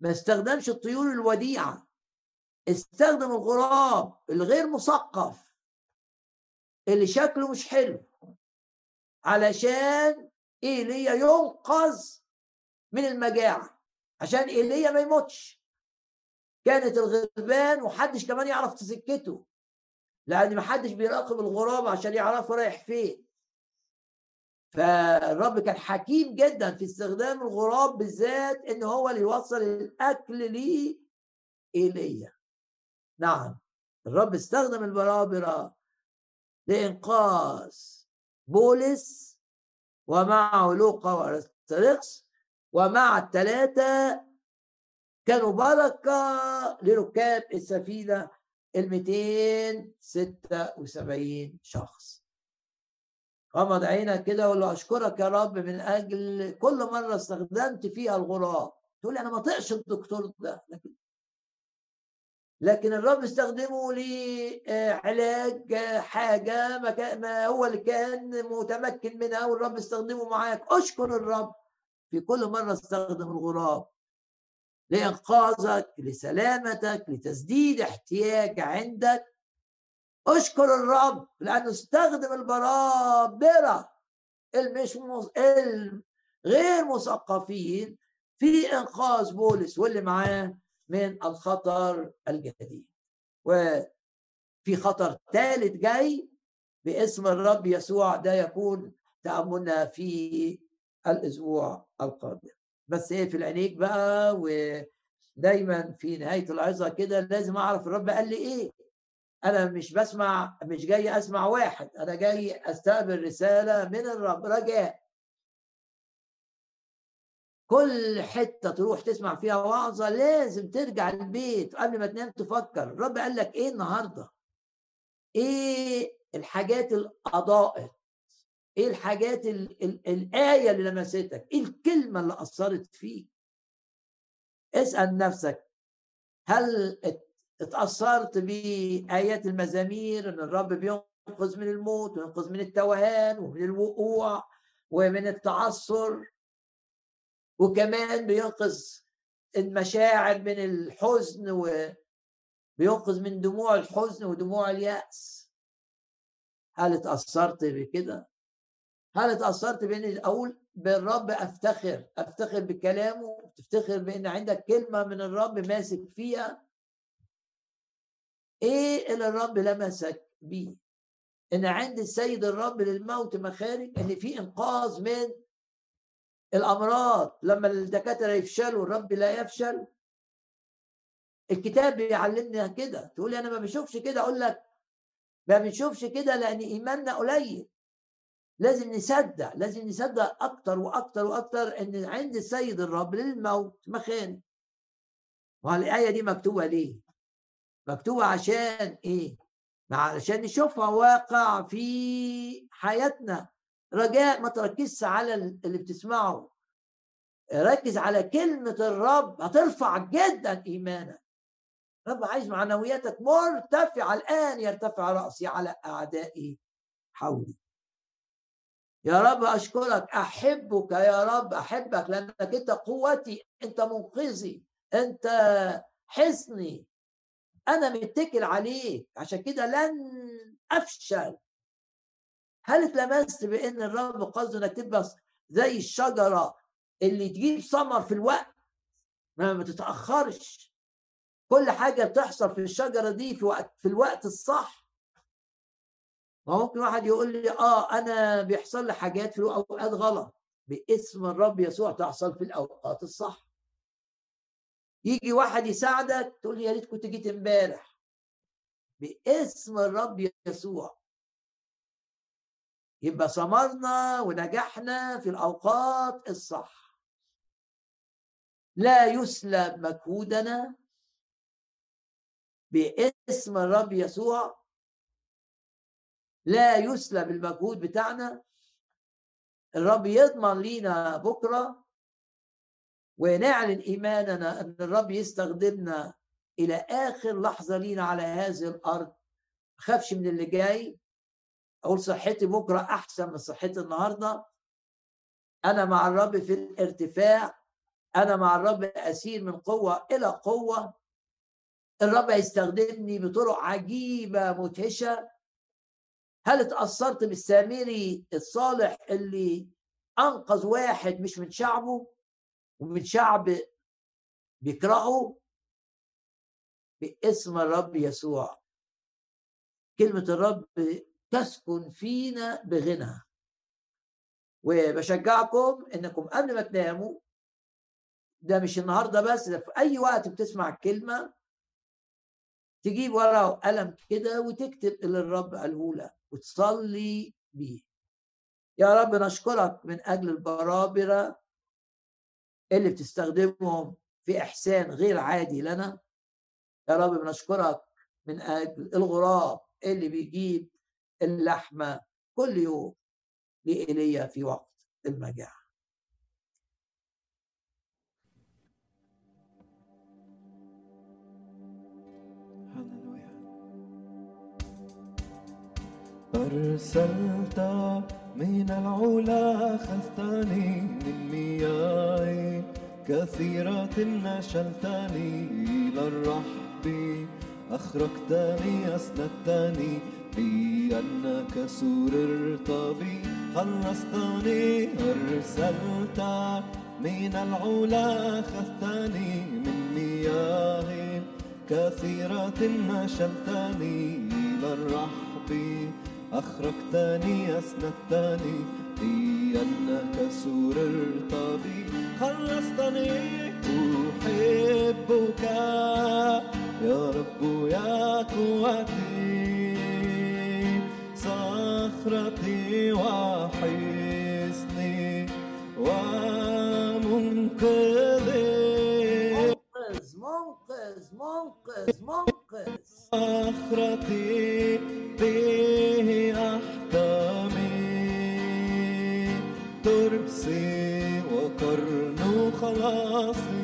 ما استخدمش الطيور الوديعة. استخدم الغراب الغير مثقف. اللي شكله مش حلو. علشان إيليا ينقذ من المجاعة عشان إيليا ما يموتش. كانت الغربان وحدش كمان يعرف تسكته لأن محدش بيراقب الغراب عشان يعرفوا رايح فين. فالرب كان حكيم جدا في استخدام الغراب بالذات إن هو اللي يوصل الأكل ليه ايليا نعم الرب استخدم البرابرة لإنقاذ بولس ومعه لوقا وارستريكس ومع الثلاثه كانوا بركة لركاب السفينة ال 276 شخص. غمض عينك كده وقول له أشكرك يا رب من أجل كل مرة استخدمت فيها الغراب. تقول لي أنا ما طقش الدكتور ده. لكن لكن الرب استخدمه لعلاج حاجة ما, هو اللي كان متمكن منها والرب استخدمه معاك. أشكر الرب في كل مرة استخدم الغراب لإنقاذك لسلامتك لتسديد احتياج عندك. أشكر الرب لأنه استخدم البرابرة المش الغير مثقفين في إنقاذ بولس. واللي معاه من الخطر الجديد. وفي خطر ثالث جاي باسم الرب يسوع ده يكون تأملنا في الأسبوع القادم. بس إيه في العينيك بقى؟ ودايما في نهاية العظة كده لازم أعرف الرب قال لي إيه. أنا مش بسمع مش جاي أسمع واحد أنا جاي أستقبل رسالة من الرب. رجاء كل حتة تروح تسمع فيها وعظة لازم ترجع البيت قبل ما تنام تفكر. الرب قال لك إيه النهارده؟ إيه الحاجات اللي اضاءت إيه الحاجات ال ال الآية اللي لمستك؟ إيه الكلمة اللي أثرت فيك؟ اسأل نفسك هل اتأثرت بآيات المزامير إن الرب بينقذ من الموت وينقذ من التوهان ومن الوقوع ومن التعثر؟ وكمان بينقذ المشاعر من الحزن وبينقذ من دموع الحزن ودموع اليأس. هل اتأثرت بكده؟ هل اتأثرت بإني أقول بالرب أفتخر أفتخر بكلامه تفتخر بإن عندك كلمة من الرب ماسك فيها؟ إيه اللي الرب لمسك بيه؟ إن عند السيد الرب للموت مخارج إن في إنقاذ من الأمراض لما الدكاترة يفشلوا الرب لا يفشل. الكتاب بيعلمنا كده. تقول أنا ما بشوفش كده أقول لك ما بنشوفش كده لأن إيماننا قليل. لازم نصدق لازم نصدق أكتر وأكتر وأكتر إن عند السيد الرب للموت مخارج والايه دي مكتوبة ليه؟ مكتوبة عشان إيه؟ علشان نشوفها واقع في حياتنا. رجاء ما تركزش على اللي بتسمعه. ركز على كلمة الرب هترفع جدا إيمانك. رب عايز معنوياتك مرتفعة الآن يرتفع رأسي على أعدائي حولي. يا رب أشكرك أحبك يا رب أحبك لأنك أنت قوتي أنت منقذي أنت حصني أنا متكل عليك عشان كده لن أفشل. هل اتلمست بأن الرب قصده إنك تبقى زي الشجرة اللي تجيب ثمر في الوقت؟ ما تتأخرش. كل حاجة بتحصل في الشجرة دي في وقت في الوقت الصح. ممكن واحد يقول لي آه أنا بيحصل لي حاجات في اوقات غلط. باسم الرب يسوع تحصل في الأوقات الصح. يجي واحد يساعدك تقول لي يا ريت كنت جيت امبارح. باسم الرب يسوع. يبقى ثمرنا ونجحنا في الأوقات الصح. لا يسلب مجهودنا باسم الرب يسوع. لا يسلب المجهود بتاعنا. الرب يضمن لينا بكرة ونعلن إيماننا إن الرب يستخدمنا إلى آخر لحظة لينا على هذه الأرض. خافش من اللي جاي. أقول صحتي بكرة أحسن من صحتي النهارده. أنا مع الرب في الارتفاع. أنا مع الرب أسير من قوة إلى قوة. الرب هيستخدمني بطرق عجيبة مدهشة. هل اتأثرت بالسامري الصالح اللي أنقذ واحد مش من شعبه ومن شعب بيكرهه باسم الرب يسوع. كلمة الرب تسكن فينا بغنى. وبشجعكم إنكم قبل ما تناموا ده مش النهارده بس ده في أي وقت بتسمع الكلمة تجيب ورقة وقلم كده وتكتب اللي الرب قاله لك وتصلي بيه. يا رب نشكرك من أجل البرابرة اللي بتستخدمهم في إحسان غير عادي لنا. يا رب بنشكرك من أجل الغراب اللي بيجيب اللحمة كل يوم لإيليا في وقت المجاعة.
أرسلت من العلا أخذتني من مياه كثيرة نشلتني إلى الرحب أخرجتني أسندتني لأنك سررت بي خلصتني أرسلت من العلا أخذتني من مياه كثيرة نشلتني إلى الرحب أخرجتني أسندتني. لأنك سررت بي خلصتني أحبك يا رب يا قوتي صخرتي وحصني ومنقذي.
منقذ منقذ منقذ منقذ.
صخرتي به ترسي وقرن خلاصي.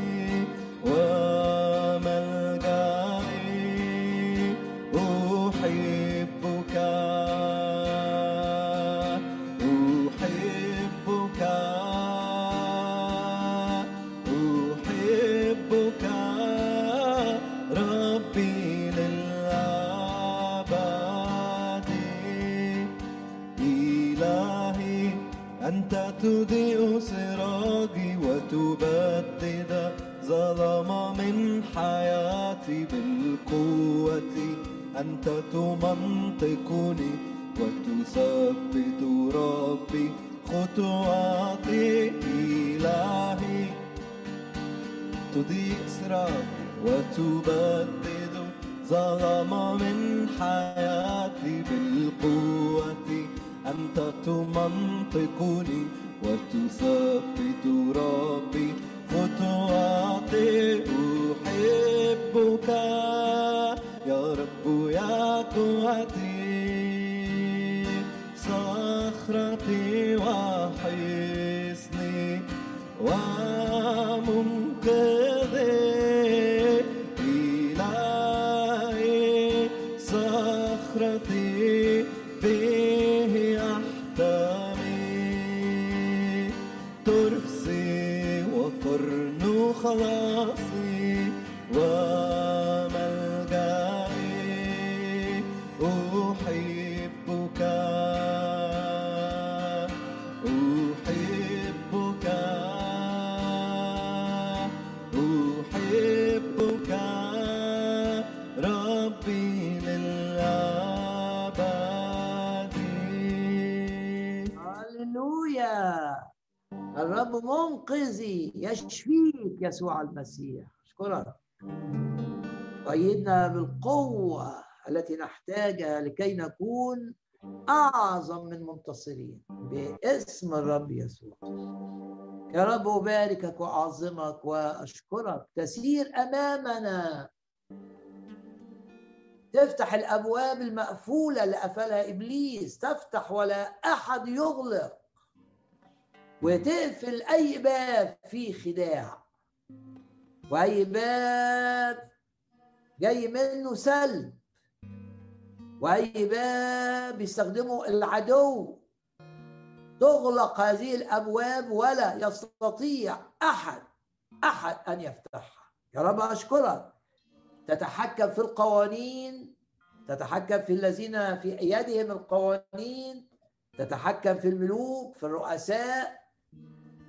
تضيء سراجي وتبدد ظلام من حياتي بالقوة. أنت تمنطقني وتثبت ربي. خطواتي إلهي. تضيء سراجي وتبدد ظلام من حياتي بالقوة. أنت تمنطقني وتثبت ربي خطواتي أحبك. يا رب يا قوتي صخرتي وحصني. ومنقذي
يسوع المسيح. اشكرك قيدنا بالقوة التي نحتاجها لكي نكون أعظم من منتصرين باسم الرب يسوع. يا رب أباركك وأعظمك وأشكرك. تسير أمامنا. تفتح الأبواب المقفولة اللي قفلها إبليس. تفتح ولا أحد يغلق. وتقفل أي باب فيه خداع. وأي باب جاي منه سلب. باب يستخدمه العدو. تغلق هذه الأبواب ولا يستطيع أحد أحد أن يفتحها. يا رب أشكرك. تتحكم في القوانين تتحكم في الذين في يدهم القوانين تتحكم في الملوك في الرؤساء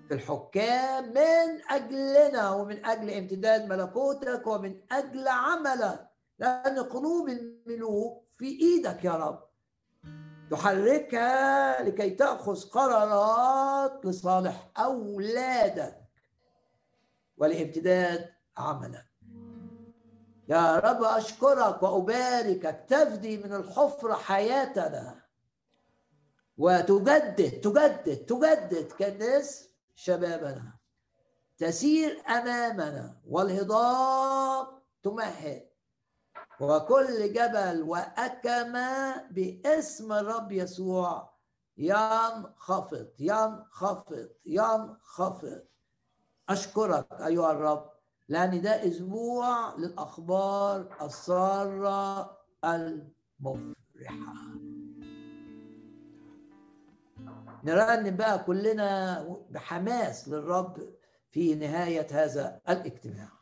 في الحكام من أجلنا ومن أجل امتداد ملكوتك ومن أجل عملك لأن قلوب الملوك في إيدك يا رب. تحركها لكي تأخذ قرارات لصالح أولادك ولامتداد عملك. يا رب أشكرك وأباركك تفدي من الحفرة حياتنا. وتجدد تجدد تجدد كالناس شبابنا. تسير أمامنا والهضاب تمهد. وكل جبل وأكمة باسم الرب يسوع. ينخفض ينخفض ينخفض. أشكرك أيها الرب لأن ده أسبوع للأخبار السارة المفرحة. نرنم بقى كلنا بحماس للرب في نهاية هذا الاجتماع.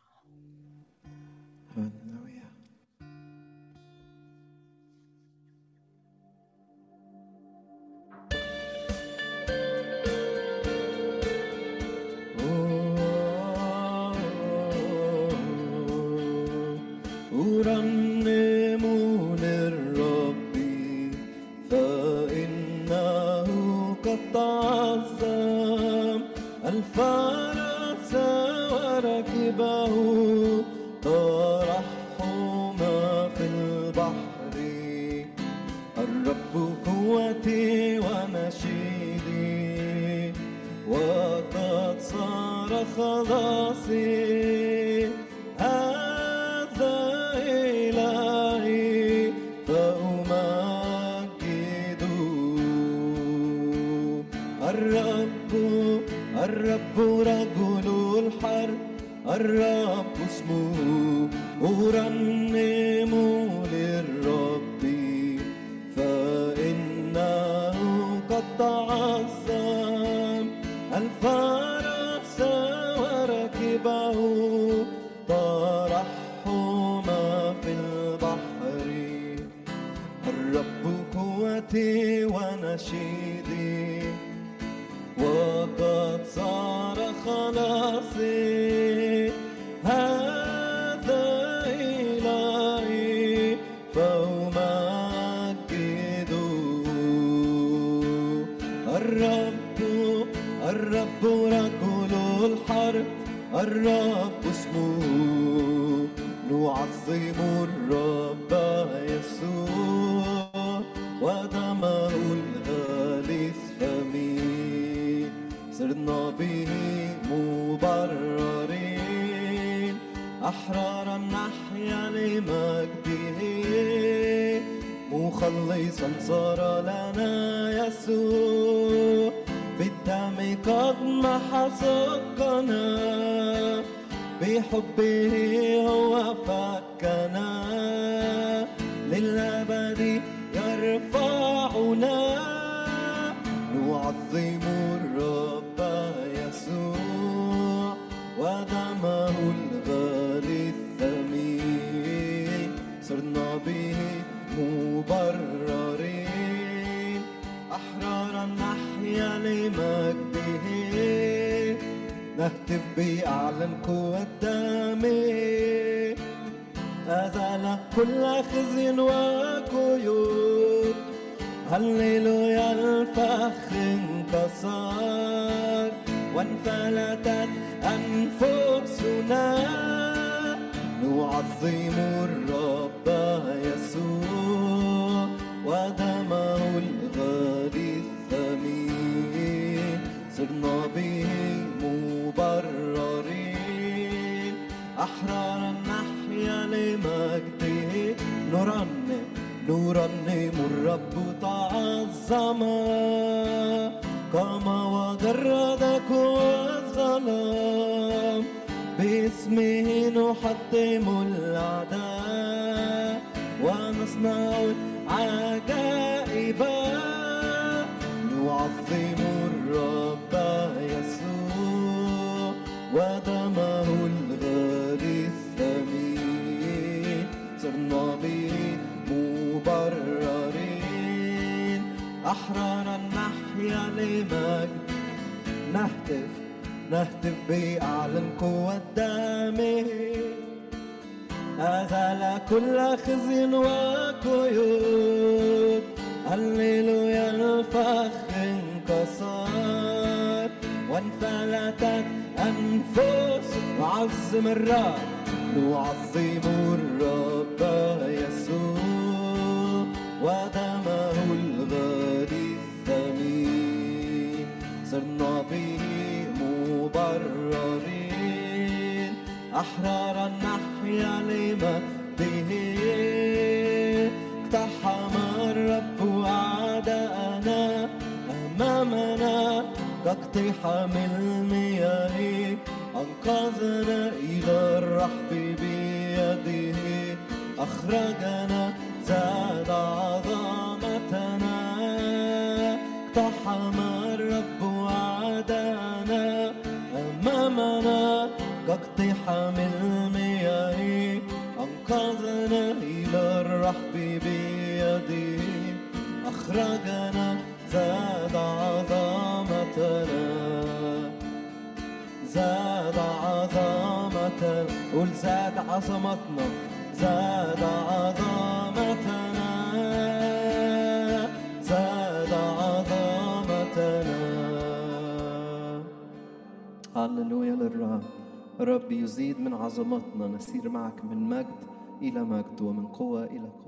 هللويا الفخ انكسر وانفلتت أنفسنا. نعظم الرب يسوع. نرنم الرب تعظم قام وجرد قوى الظلام باسمه نحطم الأعداء ونصنع العجائب. نعظم الرب يسوع أحرارا نحيا لمجد نهتف نهتف بأعلى قوة دمه أزال كل خزي وقيود. هللويا الفخ انكسر وانفلتت أنفس نعظم الرب. نعظم الرب يسوع. ودمه صرنا به مبررين أحرارا نحيا لمجده اقتحم الرب أعداءنا أمامنا كاقتحام المياه. أنقذنا إلى الرحب بيده. أخرجنا زاد عظمتنا. اقتحم كاقتحام المياه أنقذنا إلى الرحب بيده أخرجنا زاد عظمتنا زاد عظمتنا قول زاد عظمتنا. زاد عظمتنا زاد عظمتنا هللويا للرب. الرب يزيد من عظمتنا نسير معك من مجد إلى مجد ومن قوة إلى قوة.